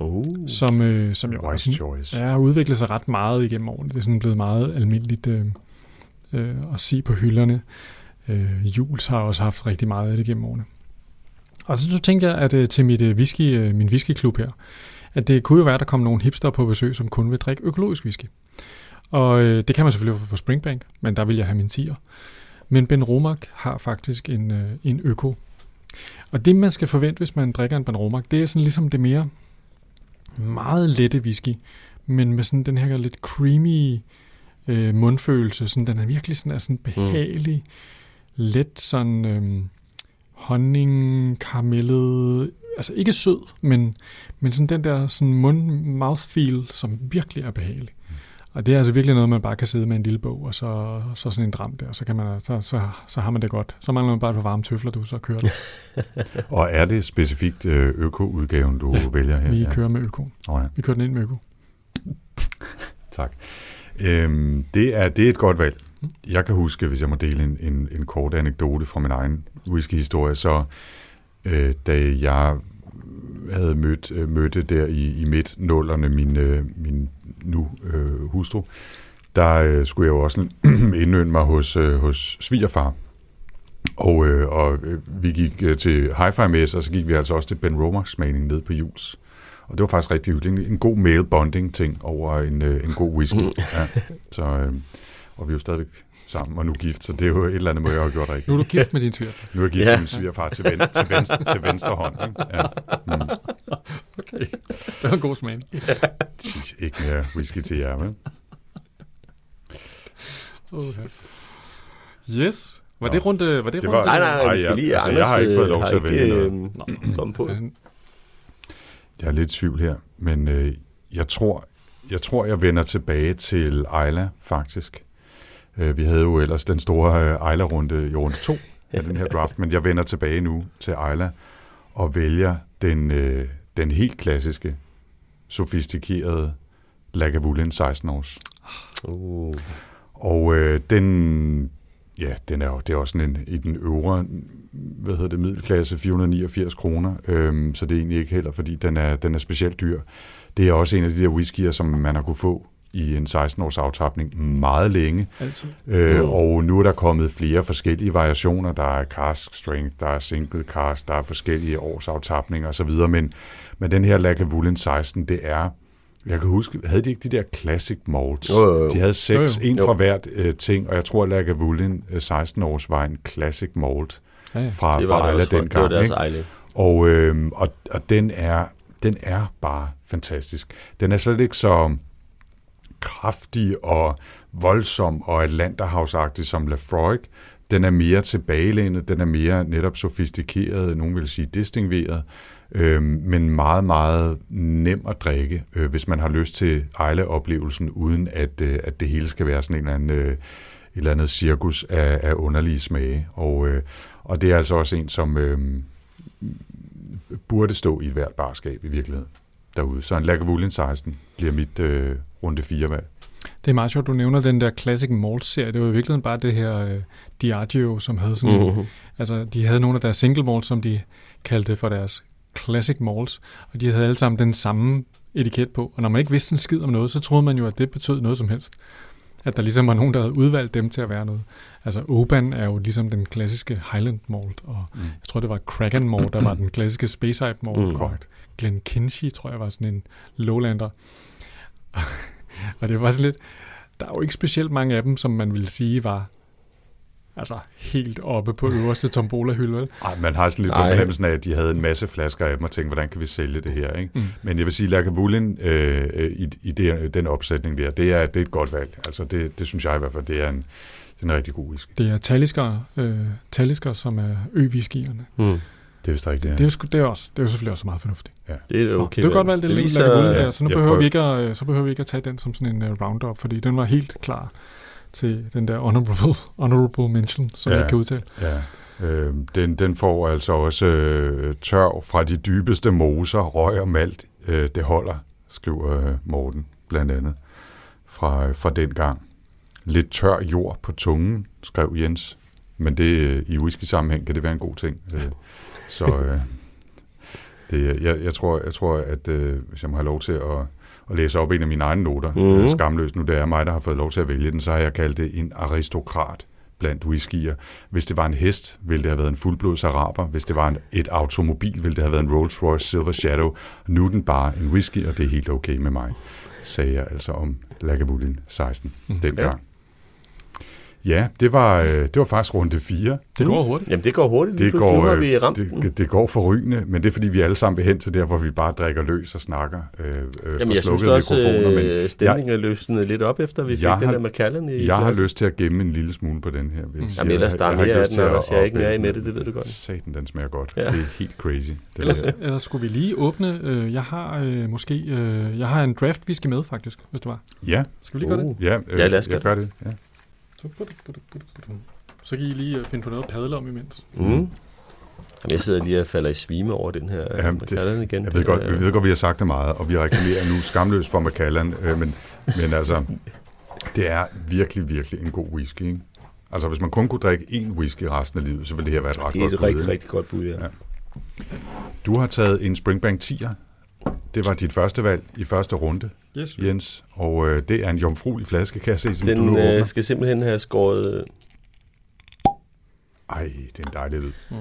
Uh. som, øh, som jo Wise choice. Har udviklet sig ret meget igennem årene. Det er sådan blevet meget almindeligt øh, øh, at se på hylderne. Øh, Jules har også haft rigtig meget af det gennem årene. Og så, så tænkte jeg at øh, til mit, øh, whisky, øh, min whiskyklub her, at det kunne jo være, at der kom nogle hipster på besøg, som kun vil drikke økologisk whisky. Og øh, det kan man selvfølgelig få for Springbank, men der vil jeg have min tiger. Men Ben Romac har faktisk en, øh, en øko. Og det, man skal forvente, hvis man drikker en Ben Romac, det er sådan ligesom det mere meget lette whisky, men med sådan den her lidt creamy øh, mundfølelse. Sådan, den er virkelig sådan, er sådan behagelig, mm. let sådan øh, honning, karamellet, altså ikke sød, men, men sådan den der sådan mund mouthfeel, som virkelig er behagelig. Mm. Og det er altså virkelig noget, man bare kan sidde med en lille bog, og så, så sådan en dram der, så, kan man, så, så, så har man det godt. Så mangler man bare et par varme tøfler, du så kører det. Og er det specifikt øh, øko-udgaven, du Ja, vælger her? Vi kører med øko. Oh, ja. Vi kører den ind med øko. Tak. Øhm, det, er, det er et godt valg. Jeg kan huske, hvis jeg må dele en, en, en kort anekdote fra min egen whiskyhistorie, så øh, da jeg havde mødt, øh, mødte der i, i midt-nullerne min, øh, min nu øh, hustru, der øh, skulle jeg jo også indønde mig hos, øh, hos svigerfar. Og, øh, og øh, vi gik øh, til hi-fi med, og så gik vi altså også til Ben Romax smagning ned på Jules. Og det var faktisk rigtig hyggeligt. En god male bonding ting over en, øh, en god whisky. Mm. Ja. Så, øh, og vi er jo stadigvæk sammen og nu gift, så det er jo et eller andet, må jeg have gjort rigtigt. Nu er du gift med din svigerfar. Nu er jeg gift Ja. med min svigerfar til, ven, til, venstre, til venstre hånd. Ikke? Ja. Mm. Okay. Det var en god smag. Tj, Ikke mere whisky til jer, vel? Okay. Yes. Var Nå. det rundt? øh, Var det, Det rundt? var- Nej, nej, Nej, vi skal jeg- lige... altså, Anders, jeg har ikke fået øh, lov til at vælge noget. øh, komme på. Jeg er lidt i tvivl her, men øh, jeg, tror, jeg tror, jeg vender tilbage til Ejla, faktisk. Øh, vi havde jo ellers den store øh, Ejla-runde i runde 2 af den her draft, men jeg vender tilbage nu til Ejla og vælger den, øh, den helt klassiske, sofistikerede Lagavulin 16 års. Uh, Og øh, den, ja, den er jo, det er også sådan en, i den øvre, hvad hedder det, middelklasse, 489 kroner. Øhm, så det er egentlig ikke heller, fordi den er, den er specielt dyr. Det er også en af de der whiskyer, som man har kunne få i en 16-års aftapning meget længe. Altid. Øh, Mm. Og nu er der kommet flere forskellige variationer. Der er cask strength, der er single cask, der er forskellige årsaftapninger osv. Men, men den her Lagavulin 16, det er... Jeg kan huske, havde de ikke de der classic malts? Jo, jo, jo. De havde seks, Jo, jo. en Jo. fra hvert øh, ting, og jeg tror, at Lagavulin øh, 16 års var en classic malt Ja, ja. fra, det fra var Ejla det også. Det var dengang. deres ikke? ejle. Og, øh, og, og den, er, den er bare fantastisk. Den er slet ikke så kraftig og voldsom og atlanterhavsagtig som Lafroig. Den er mere tilbagelænet, den er mere netop sofistikeret, nogen vil sige distingueret, øh, men meget, meget nem at drikke, øh, hvis man har lyst til Ejle-oplevelsen, uden at, øh, at det hele skal være sådan en eller anden, øh, et eller andet cirkus af, af underlige smage. Og, øh, og det er altså også en, som øh, burde stå i et hvert barskab i virkeligheden derude. Så en Lagavulin 16 bliver mit øh, runde 4 valg. Det er meget sjovt, du nævner den der Classic Malt-serie. Det var i virkeligheden bare det her uh, Diageo, som havde sådan mm. Mhm. Altså, de havde nogle af deres single malts, som de kaldte for deres Classic Malts, og de havde alle sammen den samme etiket på. Og når man ikke vidste en skid om noget, så troede man jo, at det betød noget som helst. At der ligesom var nogen, der havde udvalgt dem til at være noget. Altså, Oban er jo ligesom den klassiske Highland Malt, og Mm. jeg tror, det var Kraken Malt, der var den klassiske Speyside Malt. Mm. Mm. Korrekt. Glen Kinchy, tror jeg, var sådan en lowlander. og det var sådan lidt... Der er jo ikke specielt mange af dem, som man ville sige var altså helt oppe på øverste tombola-hylde, vel? Ej, man har sådan lidt på Ej. fornemmelsen af, at de havde en masse flasker af dem og tænkte, hvordan kan vi sælge det her? Ikke? Mm. Men jeg vil sige, Lagavulin øh, øh, i, i det, den opsætning der, det er, det er et godt valg. Altså det, det synes jeg i hvert fald, det er en, det er en rigtig god whisky. Det er Talisker, øh, Talisker som er øviskierne. Mm. Det er vist rigtigt, Ja. ja. Det, er jo, det, er også, det er jo selvfølgelig også meget fornuftigt. Det er Nå, okay. det er godt valgt, det, det viser- ja, der, så nu behøver, vi ikke at, øh, så behøver vi ikke at tage den som sådan en uh, roundup, fordi den var helt klar til den der honorable, honorable mention, som Ja. ja. jeg kan udtale. ja. Øh, den, den får altså også øh, tørv fra de dybeste moser, røg og malt. Øh, det holder, skriver øh, Morten blandt andet fra, fra den gang. Lidt tør jord på tungen, skrev Jens. Men det, øh, i whisky-sammenhæng kan det være en god ting. Øh, så øh, det, jeg, jeg, tror, jeg tror, at øh, hvis jeg må have lov til at, at læse op en af mine egne noter, Mhm. mm. øh, skamløst nu, det er mig, der har fået lov til at vælge den, så har jeg kaldt det en aristokrat blandt whiskyer. Hvis det var en hest, ville det have været en fuldblods araber. Hvis det var en, et automobil, ville det have været en Rolls Royce Silver Shadow. Nu er den bare en whisky, og det er helt okay med mig, sagde jeg altså om Lagavulin 16 Mm. dengang. Ja, det var, øh, det var faktisk runde 4. Det går hurtigt. Jamen, det går hurtigt. Det pludselig. Nu går, har vi øh, ramt det, det går forrygende, men det er fordi, vi alle sammen vil hen til der, hvor vi bare drikker løs og snakker øh, øh, Jamen, jeg synes også, mikrofoner. Men øh, stemningen er løsnet lidt op, efter vi fik Jeg den har- der Macallan i jeg har lyst til at gemme en lille smule på den her. Vil jeg sige. Jamen, ellers der er jeg har mere af den, og jeg er ikke mere i med det, det ved du godt. Satan, den smager godt. Ja. Det er helt crazy. Det Ellers, der. ellers skulle vi lige åbne. Øh, jeg har øh, måske øh, jeg har en draft whisky med, faktisk, hvis det var. Ja, Skal vi lige gøre det? Uh. ja, øh, Ja, lad os jeg gøre gør det. Ja. Så, så kan I lige øh, finde på noget at padle om imens. Mm. Jamen, jeg sidder lige og falder i svime over den her Macallan igen. Jeg ved, godt, jeg ved godt, vi har sagt det meget, og vi reklamerer nu skamløst for Macallan, øh, men, men altså, Det er virkelig, virkelig en god whisky, ikke? Altså, hvis man kun kunne drikke én whisky resten af livet, så ville det her være et ret Det er godt et bud, rigtig, ikke? rigtig godt bud, ja. Ja. Du har taget en Springbank 10'er. Det var dit første valg i første runde, Yes. Jens. Og øh, det er en jomfruelig flaske, kan jeg se, som du Den nu åbner. øh, skal simpelthen have skåret... øh, Ej, det er en dejlig lyd. Mm.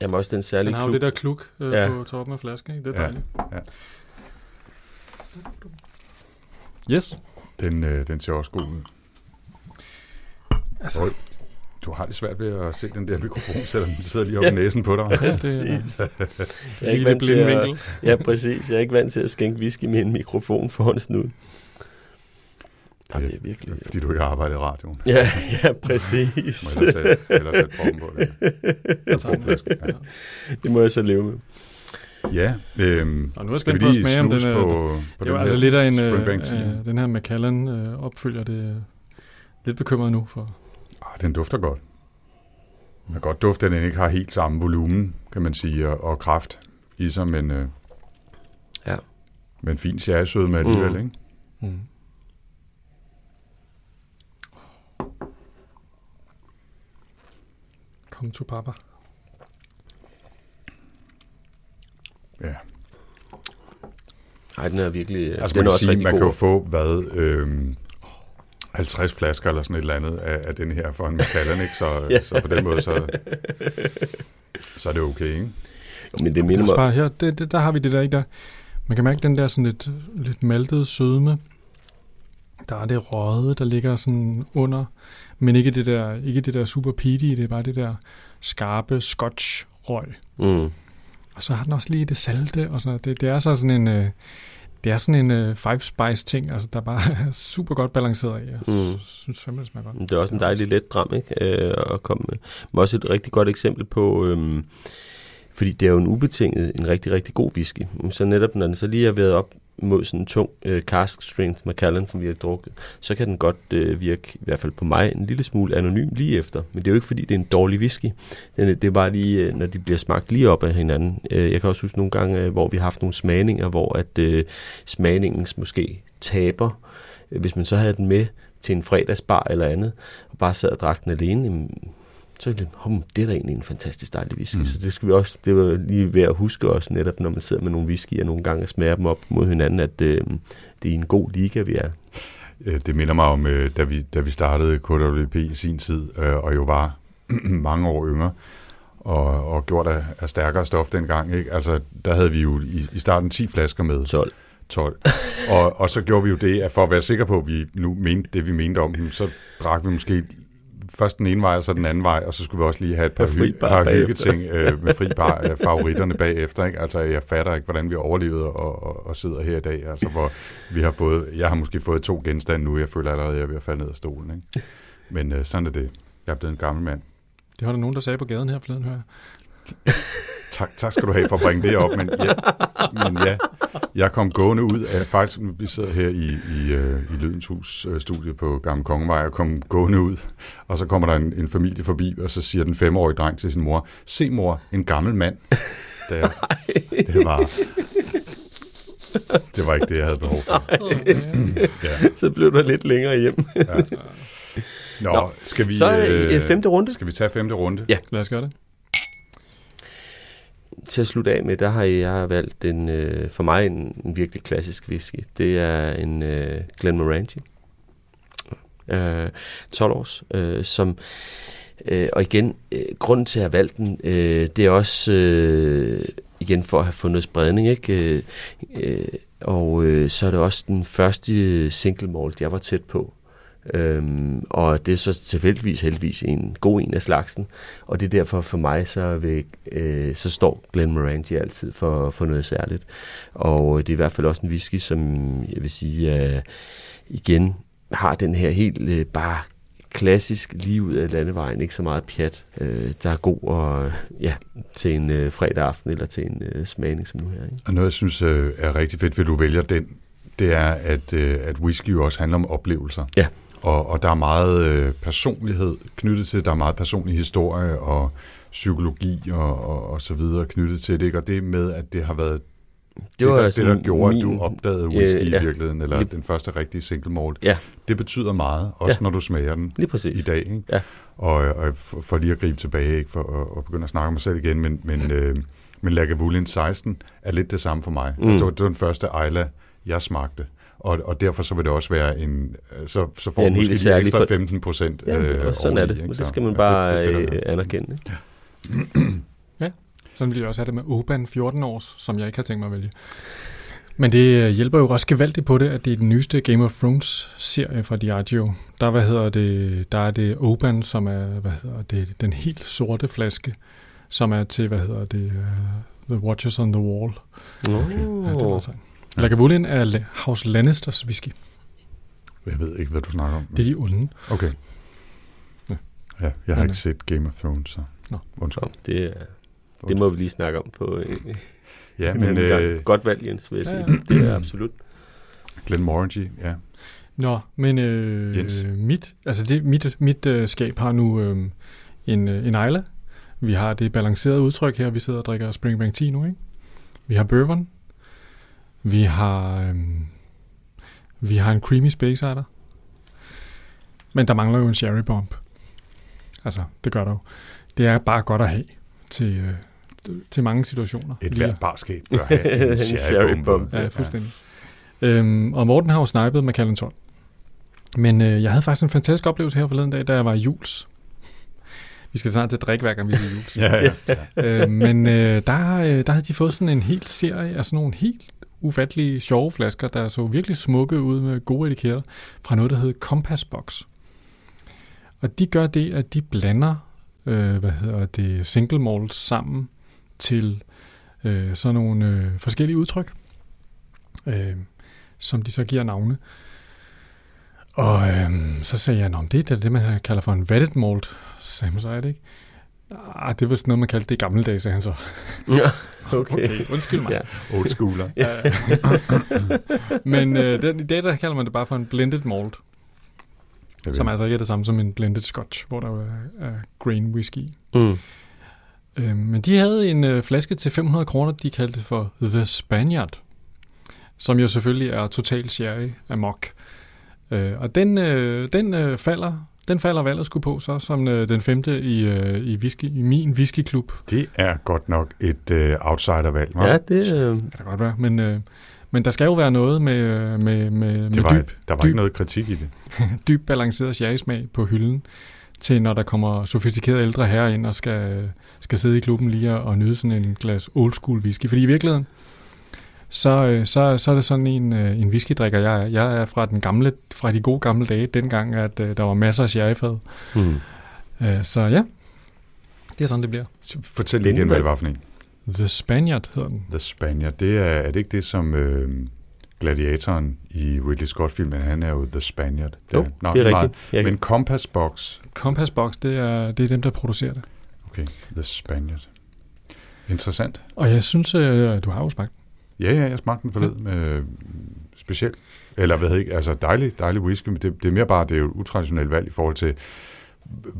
Jamen også den Den særlige har jo klub. det der kluk øh, Ja. ja. på toppen af flasken, ikke? Det er Ja, dejligt. ja. Yes. Den, øh, den ser også god ud. Altså, du har det svært ved at se den der mikrofon, selvom den sidder lige oppe i næsen på dig. ja, det er Præcis. Jeg er ikke vant til at, ja, præcis. Jeg er ikke vant til at skænke whisky med en mikrofon foran snuden. Ja, det er virkelig... Fordi du ikke har arbejdet i radioen. Ja, ja, Må præcis. jeg sætte, eller sætte proppen på det. Jeg ja. Det må jeg så leve med. Ja, øhm, Og nu er jeg skal vi spændt på at smage, om den er... på, på det den var altså lidt af en... Øh, 10'er? øh, den her Macallan øh, opfølger det øh, lidt bekymret nu for... Ah, den dufter godt. Man kan godt dufte, at den ikke har helt samme volumen, kan man sige, og, og kraft i sig, men, øh, Ja. men fint sherrysøde med alligevel, Mm. ikke? Mm. Kom to papa. Ja. Nej, den er virkelig... Altså den man er kan også sige, man god. kan jo få, hvad, øh, 50 flasker eller sådan et eller andet af, af den her for en Macallan, ikke? Så, Ja. så på den måde, så, så er det okay, ikke? Jo, Men det Det minder er mig... bare her, det, det, der har vi det der, ikke der. Man kan mærke den der sådan lidt, lidt maltede sødme. Der er det røde, der ligger sådan under, men ikke det der, ikke det der super peaty, det er bare det der skarpe scotch røg. Mm. Og så har den også lige det salte og sådan noget. Det, det er så sådan en, øh, det er sådan en øh, five spice ting, altså der bare er super godt balanceret af. Jeg Mm. synes fandme, det smager godt. Det er også en dejlig let dram, ikke? Øh, at komme med. Men også et rigtig godt eksempel på, øhm, fordi det er jo en ubetinget, en rigtig, rigtig god whisky. Så netop når den så lige er været op mod sådan en tung øh, cask strength Macallan, som vi har drukket, så kan den godt øh, virke, i hvert fald på mig, en lille smule anonym lige efter. Men det er jo ikke, fordi det er en dårlig whisky. Den, det er bare lige, øh, når de bliver smagt lige op af hinanden. Øh, jeg kan også huske nogle gange, øh, hvor vi har haft nogle smagninger, hvor at øh, smagningens måske taber. Hvis man så havde den med til en fredagsbar eller andet, og bare sad og drak den alene, jamen, så er det, hum, det er da egentlig en fantastisk dejlig whisky. Mm. Så det skal vi også, det var lige ved at huske også netop, når man sidder med nogle whisky og nogle gange og smager dem op mod hinanden, at øh, det er en god liga, vi er. Øh, Det minder mig om, øh, da vi, da vi startede KWP i sin tid, øh, og jo var mange år yngre, og, og gjort af, af stærkere stof dengang. Ikke? Altså, der havde vi jo i, i starten 10 flasker med 12. 12. Og, og så gjorde vi jo det, at for at være sikker på, at vi nu mente det, vi mente om dem, så drak vi måske først den ene vej, og så den anden vej, og så skulle vi også lige have et par, hy- par hyggeting øh, med fri par øh, favoritterne bagefter. Ikke? Altså, jeg fatter ikke, hvordan vi overlevede og, og, og sidder her i dag. Altså, hvor vi har fået, jeg har måske fået to genstande nu, jeg føler allerede, at jeg er ved at falde ned af stolen. Ikke? Men øh, sådan er det. Jeg er blevet en gammel mand. Det var der nogen, der sagde på gaden her forleden, hører. Tak, tak skal du have for at bringe det op, men ja, men ja jeg kom gående ud af, faktisk, vi sidder her i, i, øh, i Lydens Hus øh, studie på Gamle Kongevej, og kom gående ud, og så kommer der en, en familie forbi, og så siger den femårige dreng til sin mor, se mor, en gammel mand. Det, det var, det var ikke det, jeg havde behov for. Ja, Så blev der lidt længere hjem. ja. Nå, Nå, skal vi, Så øh, femte runde. skal vi tage femte runde? Ja. Lad os gøre det. Til at slutte af med, der har jeg valgt en, øh, for mig en, en virkelig klassisk whisky. Det er en øh, Glenmorangie. Øh, 12 års, øh, som øh, og igen, øh, grunden til at have valgt den, øh, det er også øh, igen for at have fundet spredning, ikke? Øh, øh, og øh, så er det også den første single malt, jeg var tæt på. Øhm, og det er så tilfældigvis heldigvis en god en af slagsen. Og det er derfor for mig, så, vil, øh, så står Glenmorangie altid for, for noget særligt. Og det er i hvert fald også en whisky, som jeg vil sige, øh, igen har den her helt øh, bare klassisk lige ud af landevejen, ikke så meget pjat, øh, der er god og, ja, til en øh, fredag aften eller til en øh, smagning som nu her. Ikke? Og noget, jeg synes øh, er rigtig fedt ved, du vælger den, det er, at, øh, at whisky jo også handler om oplevelser. Ja. Og, og der er meget øh, personlighed knyttet til, der er meget personlig historie og psykologi og, og, og så videre knyttet til det. Ikke? Og det med, at det har været det, var det, der, det, der gjorde, min, at du opdagede whisky øh, ja. i virkeligheden, eller lige, den første rigtige single malt, ja. det betyder meget, også ja. når du smager den lige præcis. i dag. Ikke? Ja. Og, og for, lige at gribe tilbage, ikke for at, at begynde at snakke om mig selv igen, men, men, øh, men Lagavulin 16 er lidt det samme for mig. Mm. Altså, det, var, det var den første Ejla, jeg smagte. Og, og derfor så vil det også være en, så, så får du måske lige ekstra 15 procent ja, øh, sådan er det, men det skal man bare ja, det, det øh, anerkende. Ikke? Ja. ja, sådan vil jeg også have det med Oban 14 års, som jeg ikke har tænkt mig at vælge. Men det øh, hjælper jo også gevaldigt på det, at det er den nyeste Game of Thrones-serie fra Diageo. Der, hvad hedder det, der er det Oban, som er hvad hedder det, den helt sorte flaske, som er til, hvad hedder det, uh, The Watchers on the Wall. Oh. Ja, det er Ja. Lagavulin er House Lannisters whisky. Jeg ved ikke, hvad du snakker om. Det er de onde. Okay. Ja, ja jeg har ja, ikke set Game of Thrones, så Nå. undskyld. Det, det må vi lige snakke om på ja, men, øh, Godt valg, Jens, vil jeg sige. Ja, ja. Det er absolut. Glenn Morangy, ja. Nå, men øh, mit, altså det, mit, mit øh, skab har nu øh, en, øh, en Isla. Vi har det balancerede udtryk her. Vi sidder og drikker Springbank 10 nu, ikke? Vi har bourbon. Vi har, øhm, vi har en creamy space cider. Men der mangler jo en sherry bomb. Altså, det gør der jo. Det er bare godt at have til, øh, til mange situationer. Et hvert barskab bør have en sherry bomb. Ja, fuldstændig. Ja. Øhm, og Morten har jo snipet med Callen 12. Men øh, jeg havde faktisk en fantastisk oplevelse her forleden dag, da jeg var i juls. Vi skal snart til drikværk, om vi siger juls. ja, ja, ja. øh, men øh, der, øh, der havde de fået sådan en hel serie af sådan nogle helt ufattelige sjove flasker, der så virkelig smukke ud med gode etiketter, fra noget, der hedder Compass Box. Og de gør det, at de blander øh, hvad hedder det, single malt sammen til øh, sådan nogle øh, forskellige udtryk, øh, som de så giver navne. Og øh, så sagde jeg, at det er det, man kalder for en vatted malt. Så sagde så er det ikke. Ah, det var sådan noget, man kaldte det i gamle dage, sagde han så. Ja, okay. okay undskyld mig. Ja. Old schooler. Men øh, den, i dag, der kalder man det bare for en blended malt. Okay. Som altså ikke er det samme som en blended scotch, hvor der er, er grain whisky. Mm. Øh, men de havde en øh, flaske til 500 kroner, de kaldte for The Spaniard. Som jo selvfølgelig er total sherry amok. Øh, og den, øh, den øh, falder den falder valget sgu på så som øh, den femte i, øh, i, whisky, i min whiskyklub. Det er godt nok et øh, outsidervalg. Ja, det øh... kan det godt være. Men, øh, men der skal jo være noget med, øh, med, med, det var, med dyb... Der var dyb, ikke noget kritik i det. dyb balanceret sherrysmag på hylden til når der kommer sofistikerede ældre herrer ind og skal, skal sidde i klubben lige og, og nyde sådan en glas old school whisky. Fordi i virkeligheden, så, øh, så, så er det sådan en, øh, en whiskydrikker, jeg er. Jeg er fra, den gamle, fra de gode gamle dage, dengang, at uh, der var masser af sherryfad. Mm. Så ja, det er sådan, det bliver. Fortæl lige igen, hvad det var for en. The Spaniard hedder den. The Spaniard, det er, er det ikke det, som øh, gladiatoren i Ridley Scott-filmen, han er jo The Spaniard. Det jo, er, no, det er rigtigt. Meget, men Compass Box. Compass Box, det er, det er dem, der producerer det. Okay, The Spaniard. Interessant. Og jeg synes, øh, du har jo smagt Ja, ja, jeg smagte den forleden. Øh, specielt. Eller hvad hedder ikke, altså dejlig, dejlig whisky, men det, det er mere bare, det er jo et utraditionelt valg i forhold til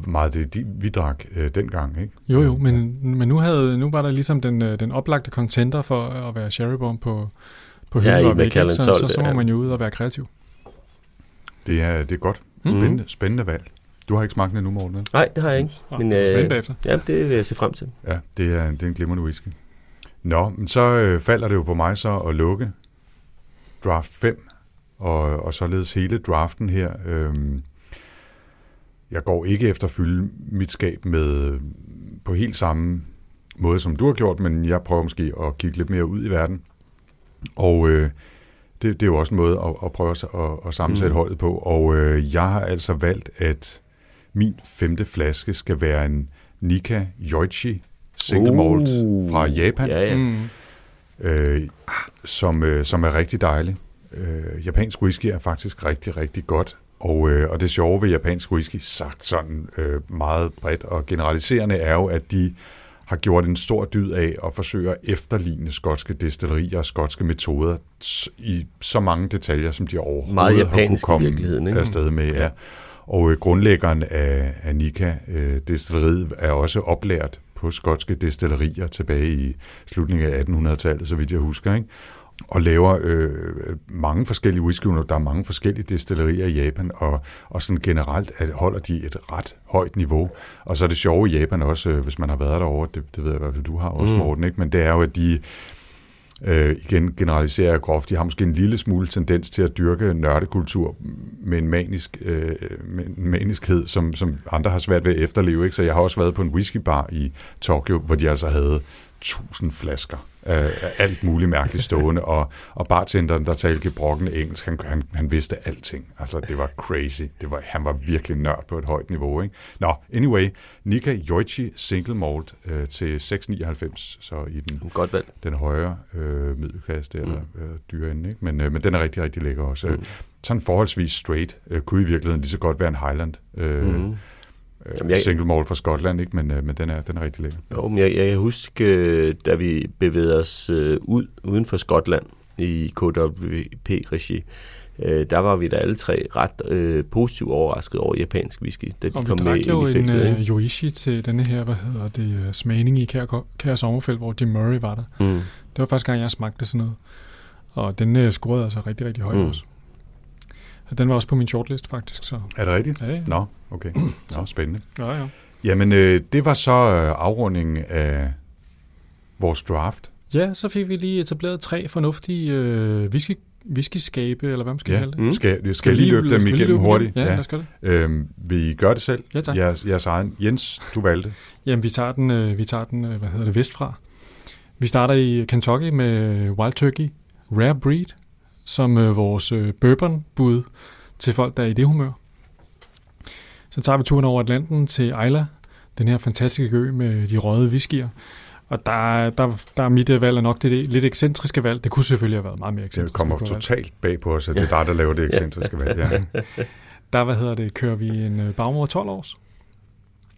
meget det, de, vi drak øh, dengang, ikke? Jo, jo, men, men nu, havde, nu var der ligesom den, øh, den oplagte contenter for at være sherrybomb på, på hylden ja, og væk, så, så, så må man jo ud og være kreativ. Det er, det er godt. Mhm. Spændende, mm. spændende valg. Du har ikke smagt den endnu, Morten? Nej, det har jeg ikke. Men, øh, bagefter. Ja, det vil jeg se frem til. Ja, det er, det er en glimrende whisky. Nå, men så øh, falder det jo på mig så at lukke draft 5, og, og således hele draften her. Øhm, jeg går ikke efter at fylde mit skab med på helt samme måde, som du har gjort, men jeg prøver måske at kigge lidt mere ud i verden. Og øh, det, det er jo også en måde at, at prøve at, at sammensætte mm. holdet på. Og øh, jeg har altså valgt, at min femte flaske skal være en Nika Yoichi single malt uh, fra Japan, ja, ja. Mm. Øh, som, øh, som er rigtig dejlig. Øh, japansk whisky er faktisk rigtig, rigtig godt. Og, øh, og det sjove ved japansk whisky, sagt sådan øh, meget bredt og generaliserende, er jo, at de har gjort en stor dyd af at forsøge at efterligne skotske destillerier og skotske metoder i så mange detaljer, som de overhovedet meget japansk har kunne komme i virkeligheden, ikke? afsted med. Ja. Og øh, grundlæggeren af, af Nika, øh, destilleriet, er også oplært på skotske destillerier tilbage i slutningen af 1800-tallet, så vidt jeg husker, ikke? og laver øh, mange forskellige whisky. Der er mange forskellige destillerier i Japan, og, og sådan generelt at holder de et ret højt niveau. Og så er det sjove i Japan også, øh, hvis man har været derovre, det, det ved jeg i hvert fald, du har også, mm. Morten, ikke? men det er jo, at de øh, igen generaliserer jeg groft, de har måske en lille smule tendens til at dyrke nørdekultur med en manisk, øh, med en maniskhed, som, som andre har svært ved at efterleve. Ikke? Så jeg har også været på en whiskybar i Tokyo, hvor de altså havde tusind flasker af alt muligt mærkeligt stående, og, og bartenderen, der talte gebrokkende engelsk, han, han, han vidste alting. Altså, det var crazy. Det var, han var virkelig nørd på et højt niveau. Ikke? Nå, anyway, Nika Yoichi Single Malt øh, til 6,99, så i den, Godt valg. den højere øh, middelklasse, eller mm. øh, dyre ende. Ikke? Men, øh, men den er rigtig, rigtig lækker også. Mm. Sådan forholdsvis straight, øh, kunne i virkeligheden lige så godt være en Highland. Øh, mm Jamen, jeg, single malt fra Skotland, ikke? Men, øh, men den, er, den er rigtig lækker. Jo, men jeg, jeg kan huske, øh, da vi bevægede os øh, ud uden for Skotland i KWP-regi, øh, der var vi da alle tre ret øh, positivt overrasket over japansk whisky, da de og kom vi med jo ind i feltet. en uh, Yoichi til denne her, hvad hedder det, uh, smagning i Kær, Kær Sommerfelt, hvor Jim Murray var der. Mm. Det var første gang, jeg smagte sådan noget. Og den uh, scorede altså rigtig, rigtig højt mm. også. Den var også på min shortlist, faktisk. Så. Er det rigtigt? Ja, ja. Nå, okay. Nå, spændende. Ja, ja. Jamen, øh, det var så øh, afrundingen af vores draft. Ja, så fik vi lige etableret tre fornuftige øh, whisky, whisky-skabe, eller hvad man skal ja. kalde det. Mm. Skal, skal, skal lige løbe dem igennem hurtigt? Ja, ja. lad os gøre det. Øhm, vil I gøre det selv? Ja, tak. Jeres, jeres egen. Jens, du valgte. Jamen, vi tager den, øh, vi tager den øh, hvad hedder det, vestfra. Vi starter i Kentucky med Wild Turkey Rare Breed, som øh, vores øh, bourbon-bud til folk, der er i det humør. Så tager vi turen over Atlanten til Isla, den her fantastiske ø med de røde whiskyer. Og der, der, der er mit valg er nok det lidt ekscentriske valg. Det kunne selvfølgelig have været meget mere ekscentrisk. Det kommer totalt bag på os, at det er dig, der laver det ekscentriske valg. Ja. Der, hvad hedder det, kører vi en øh, bagmor 12 års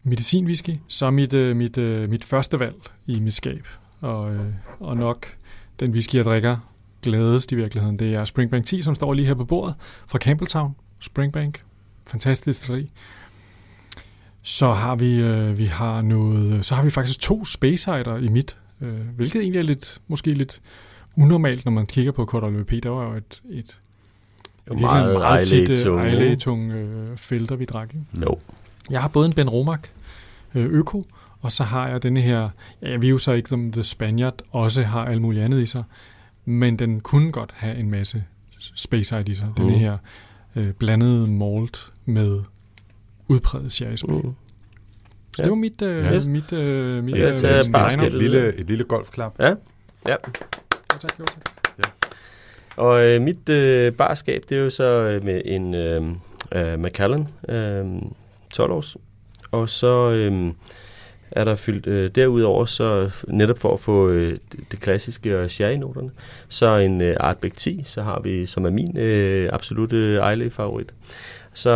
medicinwhisky, så mit, øh, mit, mit første valg i mit skab. Og, og nok den whisky, jeg drikker glædest i virkeligheden. Det er Springbank 10, som står lige her på bordet fra Campbelltown. Springbank. Fantastisk destilleri. Så har vi, øh, vi har noget, så har vi faktisk to Space Hider i mit, øh, hvilket egentlig er lidt, måske lidt unormalt, når man kigger på KWP. Der var jo et, et virkelig meget, meget tit ejlægetung øh, felter, vi drak. Ikke? No. Jeg har både en Ben Romac øh, Øko, og så har jeg denne her, ja, jeg ved jo så ikke, om The Spaniard også har alt muligt andet i sig, men den kunne godt have en masse Space i sig. Mm. Denne her øh, blandede malt med udpræget sherry smag. Mm. Så ja. det var mit, øh, yes. mit, øh, mit ja, øh, bare et lille, et lille golfklap. Ja, ja. Jo, tak, jo, tak. Ja. Og øh, mit øh, barskab, det er jo så øh, med en øh, øh, Macallan øh, 12 års. Og så øh, er der fyldt øh, derudover, så netop for at få øh, det klassiske og sherry-noterne, så en øh, Artbeck 10, så har vi, som er min øh, absolute Islay-favorit. Så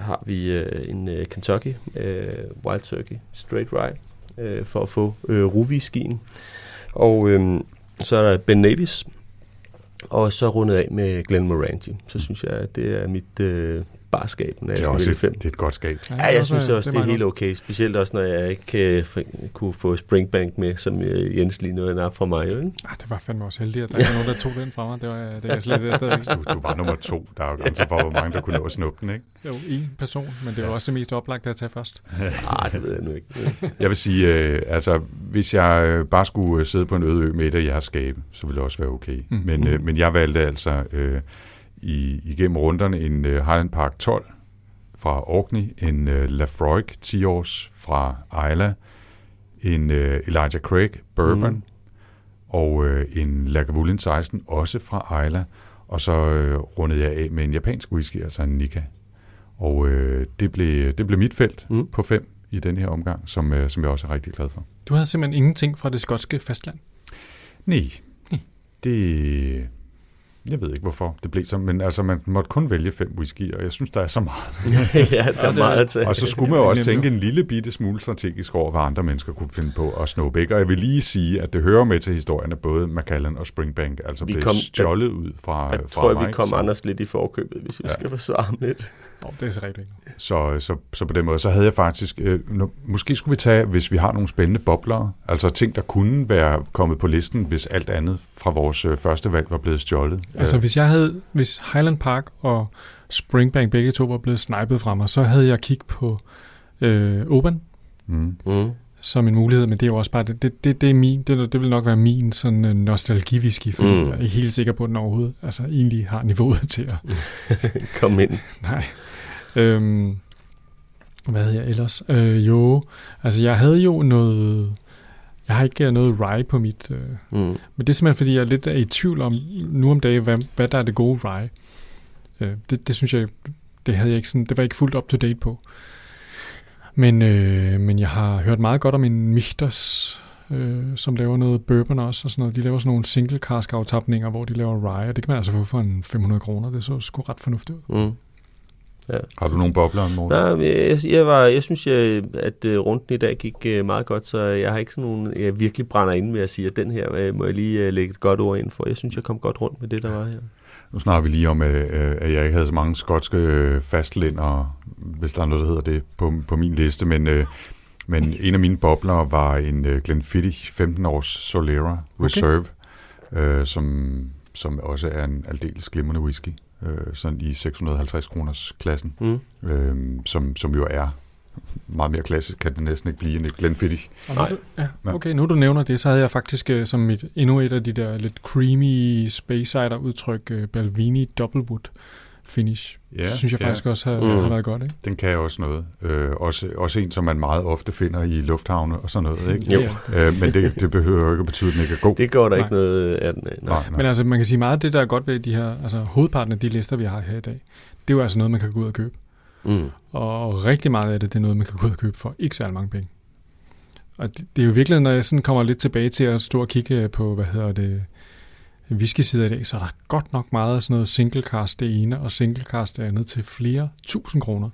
har vi øh, en øh, Kentucky øh, Wild Turkey Straight Rye øh, for at få øh, ruviskien. Og øh, så er der Ben Navis, og så rundet af med Glenn Moranti. Så synes jeg, at det er mit øh, barskab, når jeg det er skal et, fem. Det er et godt skab. Ja, ja jeg synes også, det, det er helt okay. Specielt også, når jeg ikke uh, kunne få Springbank med, som uh, Jens lige nåede op fra mig. Ikke? Ah, det var fandme også heldigt, at der ja. var nogen, der tog den fra mig. Det var, det er slet det stadig. Du, du var nummer to. Der er jo grænser for, hvor mange, der kunne nå at snuppe den, ikke? Jo, en person, men det var også det mest oplagte at tage først. ah, det ved jeg nu ikke. jeg vil sige, øh, altså, hvis jeg øh, bare skulle øh, sidde på en øde ø med et af jeres skabe, så ville det også være okay. Mm. Men, øh, men jeg valgte altså øh, i, igennem runderne en øh, Highland Park 12, fra Orkney, en uh, Lafroig 10 års fra Isla, en uh, Elijah Craig Bourbon, mm. og uh, en Lagavulin 16 også fra Isla, og så uh, rundede jeg af med en japansk whisky, altså en Nika. Og uh, det, blev, det blev mit felt mm. på fem i den her omgang, som, uh, som jeg også er rigtig glad for. Du havde simpelthen ingenting fra det skotske fastland? Nej. Det, jeg ved ikke, hvorfor det blev så, men altså, man måtte kun vælge fem whisky, og jeg synes, der er så meget. ja, der er meget til. Og så skulle man jo også tænke en lille bitte smule strategisk over, hvad andre mennesker kunne finde på at snuppe. Ikke? Og jeg vil lige sige, at det hører med til historien, at både Macallan og Springbank altså vi blev kom, stjålet ud fra, jeg fra tror, mig. Vi kom så. Anders lidt i forkøbet, hvis vi ja. skal forsvare ham lidt. Oh, det er så rigtigt. Så, så, så på den måde, så havde jeg faktisk, øh, nu, måske skulle vi tage, hvis vi har nogle spændende bobler, altså ting, der kunne være kommet på listen, hvis alt andet fra vores øh, første valg var blevet stjålet. Altså hvis jeg havde, hvis Highland Park og Springbank begge to var blevet snipet fra mig, så havde jeg kigget på øh, Open Mm. Mm. som en mulighed, men det er jo også bare, det, det, det, det er min, det, det vil nok være min sådan uh, nostalgiviski, fordi mm. jeg er ikke helt sikker på, at den overhovedet altså, egentlig har niveauet til at, Kom ind. nej. Øhm, hvad havde jeg ellers? Øh, jo, altså jeg havde jo noget, jeg har ikke noget rye på mit, øh, Mm. men det er simpelthen, fordi jeg er lidt er i tvivl om, nu om dagen, hvad, hvad der er det gode rye. Øh, det, det synes jeg, det havde jeg ikke sådan, det var ikke fuldt up to date på. Men, øh, men jeg har hørt meget godt om en Michters, øh, som laver noget bourbon også, og sådan noget. De laver sådan nogle single cask aftapninger, hvor de laver rye, og det kan man altså få for en 500 kroner. Det så sgu ret fornuftigt ud. Mm. Har du nogle bobler, Morten? Nej, jeg, jeg, var, jeg synes, jeg, at øh, runden i dag gik øh, meget godt, så jeg har ikke sådan nogen, jeg virkelig brænder ind med at sige, at den her øh, må jeg lige lægge et godt ord ind for. Jeg synes, jeg kom godt rundt med det, der var her. Nu snakker vi lige om, at jeg ikke havde så mange skotske fastlænder, hvis der er noget, der hedder det, på, på min liste, men, men en af mine bobler var en Glenfiddich 15 års Solera Reserve, okay. øh, som, som også er en aldeles glimrende whisky, øh, sådan i 650 kroners klassen, Mm. øh, som, som jo er meget mere klassisk, kan det næsten ikke blive end et Glenfiddich. Nej. du, ja, okay, nu du nævner det, så havde jeg faktisk øh, som mit, endnu et af de der lidt creamy space udtryk, øh, Balvini Doublewood finish. Ja, Ja, synes jeg ja. faktisk også har, Mm. har været godt, ikke? Den kan også noget. Øh, også, også en, som man meget ofte finder i lufthavne og sådan noget. Ikke? Jo. Øh, men det, det behøver jo ikke at betyde, at den ikke er god. Det går der Nej. ikke noget af den af. Nej. nej, nej. Men altså, man kan sige meget af det, der er godt ved de her, altså hovedparten af de lister, vi har her i dag, det er jo altså noget, man kan gå ud og købe. Mm. Og rigtig meget af det, det er noget, man kan gå ud og købe for ikke særlig mange penge. Og det, det er jo virkelig, når jeg sådan kommer lidt tilbage til at stå og kigge på, hvad hedder det, whisky-sider i dag, så er der godt nok meget af sådan noget single cast det ene, og single cast det andet til flere tusind kroner.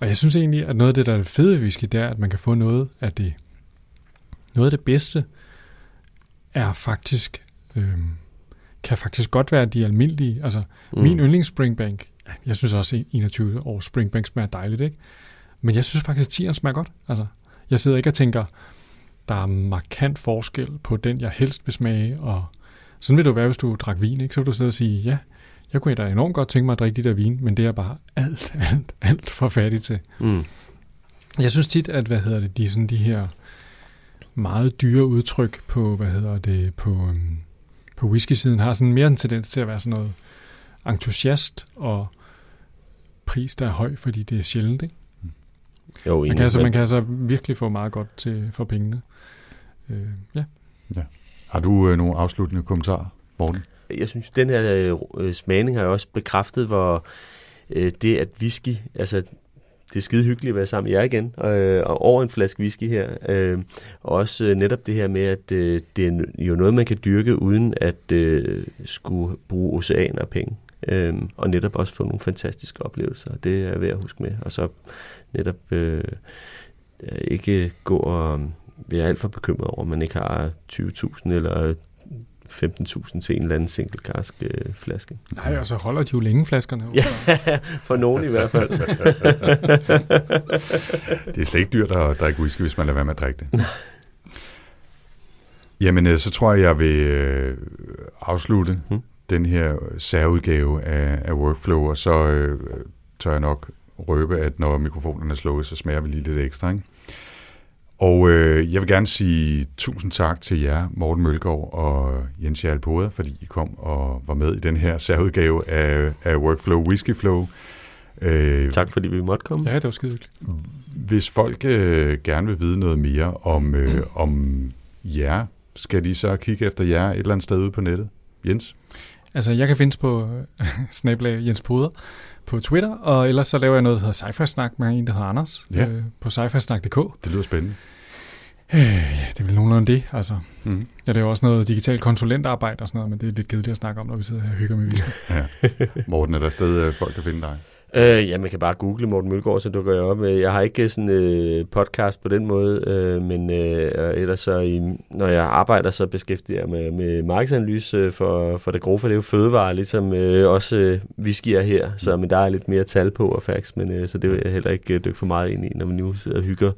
Og jeg synes egentlig, at noget af det, der er det fede whisky, det er, at man kan få noget af det, noget af det bedste, er faktisk, øhm, kan faktisk godt være de almindelige, altså Mm. min yndlings Springbank, jeg synes også, at 21 år Springbank smager dejligt, ikke? Men jeg synes faktisk, at 10'eren smager godt. Altså, jeg sidder ikke og tænker, der er markant forskel på den, jeg helst vil smage, og sådan vil det jo være, hvis du drak vin, ikke? Så vil du sidde og sige, ja, jeg kunne da enormt godt tænke mig at drikke de der vin, men det er jeg bare alt, alt, alt for fattig til. Mm. Jeg synes tit, at, hvad hedder det, de, sådan de her meget dyre udtryk på, hvad hedder det, på, øhm, på whisky-siden, har sådan mere en tendens til at være sådan noget entusiast og pris, der er høj, fordi det er sjældent. Ikke? Jo, Man, kan altså, man kan altså virkelig få meget godt til, for pengene. Øh, ja. Har du øh, nogle afsluttende kommentarer, Morten? Jeg synes, den her øh, øh, smagning har jo også bekræftet, hvor øh, det at whisky, altså det er skide hyggeligt at være sammen med jer igen, øh, og over en flaske whisky her. Øh, og også øh, netop det her med, at øh, det er jo noget, man kan dyrke, uden at øh, skulle bruge oceaner og penge. Øh, og netop også få nogle fantastiske oplevelser, det er værd at huske med. Og så netop øh, øh ikke gå og være alt for bekymret over, at man ikke har 20.000 eller 15.000 til en eller anden single cask øh, flaske. Nej, og så holder de jo længe flaskerne. Ja, for nogen i hvert fald. Det er slet ikke dyrt at drikke whisky, hvis man lader være med at drikke det. Jamen, øh, så tror jeg, jeg vil øh, afslutte Hmm. den her særudgave af, af Workflow, og så øh, tør jeg nok røbe, at når mikrofonen er slukket, så smager vi lige lidt ekstra. Ikke? Og øh, jeg vil gerne sige tusind tak til jer, Morten Mølgaard og Jens Jarl Poder, fordi I kom og var med i den her særudgave af, af Workflow Whisky Flow. Øh, tak fordi vi måtte komme. Ja, det var skide hvis folk øh, gerne vil vide noget mere om, øh, om jer, skal de så kigge efter jer et eller andet sted ude på nettet? Jens? Altså, jeg kan findes på snablag Jens Poder på Twitter, og ellers så laver jeg noget, der hedder sci snak med en, der hedder Anders, Ja. øh, på sci snak.dk. Det lyder spændende. Øh, ja, det er vel nogenlunde det, altså. Mm. Jeg laver også noget digitalt konsulentarbejde og sådan noget, men det er lidt kedeligt at snakke om, når vi sidder her og hygger med video. Ja. Morten, er der sted, øh, folk kan finde dig? Øh, ja, man kan bare google Morten Mølgaard, så dukker jeg op. Øh, jeg har ikke sådan en øh, podcast på den måde, øh, men øh, ellers så, i, når jeg arbejder, så beskæftiger jeg mig med, med markedsanalyse for, for det grove, for det er jo fødevare, ligesom øh, også øh, whisky er her, så men der er lidt mere tal på og facts, men øh, så det vil jeg heller ikke dykke for meget ind i, når man nu sidder og hygger.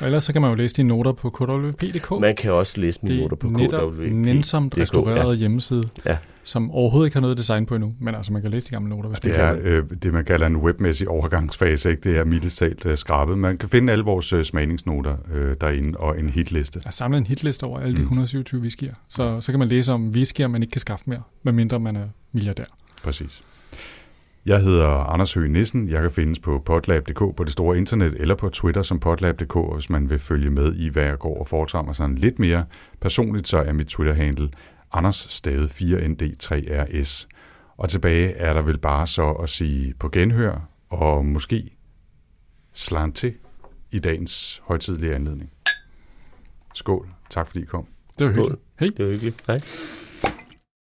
Og ellers så kan man jo læse dine noter på kwp.dk. Man kan også læse mine noter på kwp.dk. Det er nænsomt restaureret ja. hjemmeside. Ja som overhovedet ikke har noget design på endnu, men altså man kan læse de gamle noter. Hvis det er øh, det, man kalder en webmæssig overgangsfase, ikke? det er mildest talt øh, skrabet. Man kan finde alle vores øh, smagningsnoter øh, derinde og en hitliste. Der er samlet en hitliste over alle de 127 whiskyer, så, så kan man læse om whiskyer, man ikke kan skaffe mere, medmindre man er milliardær. Præcis. Jeg hedder Anders Høgh Nissen. Jeg kan findes på potlab.dk på det store internet, eller på Twitter som potlab.dk, hvis man vil følge med i, hvad jeg går og foretager mig sådan lidt mere personligt, så er mit Twitter-handle Anders stavet 4ND3RS. Og tilbage er der vel bare så at sige på genhør, og måske slant til i dagens højtidlige anledning. Skål. Tak fordi I kom. Det var hyggeligt. Hej. Det var hyggeligt. Hej.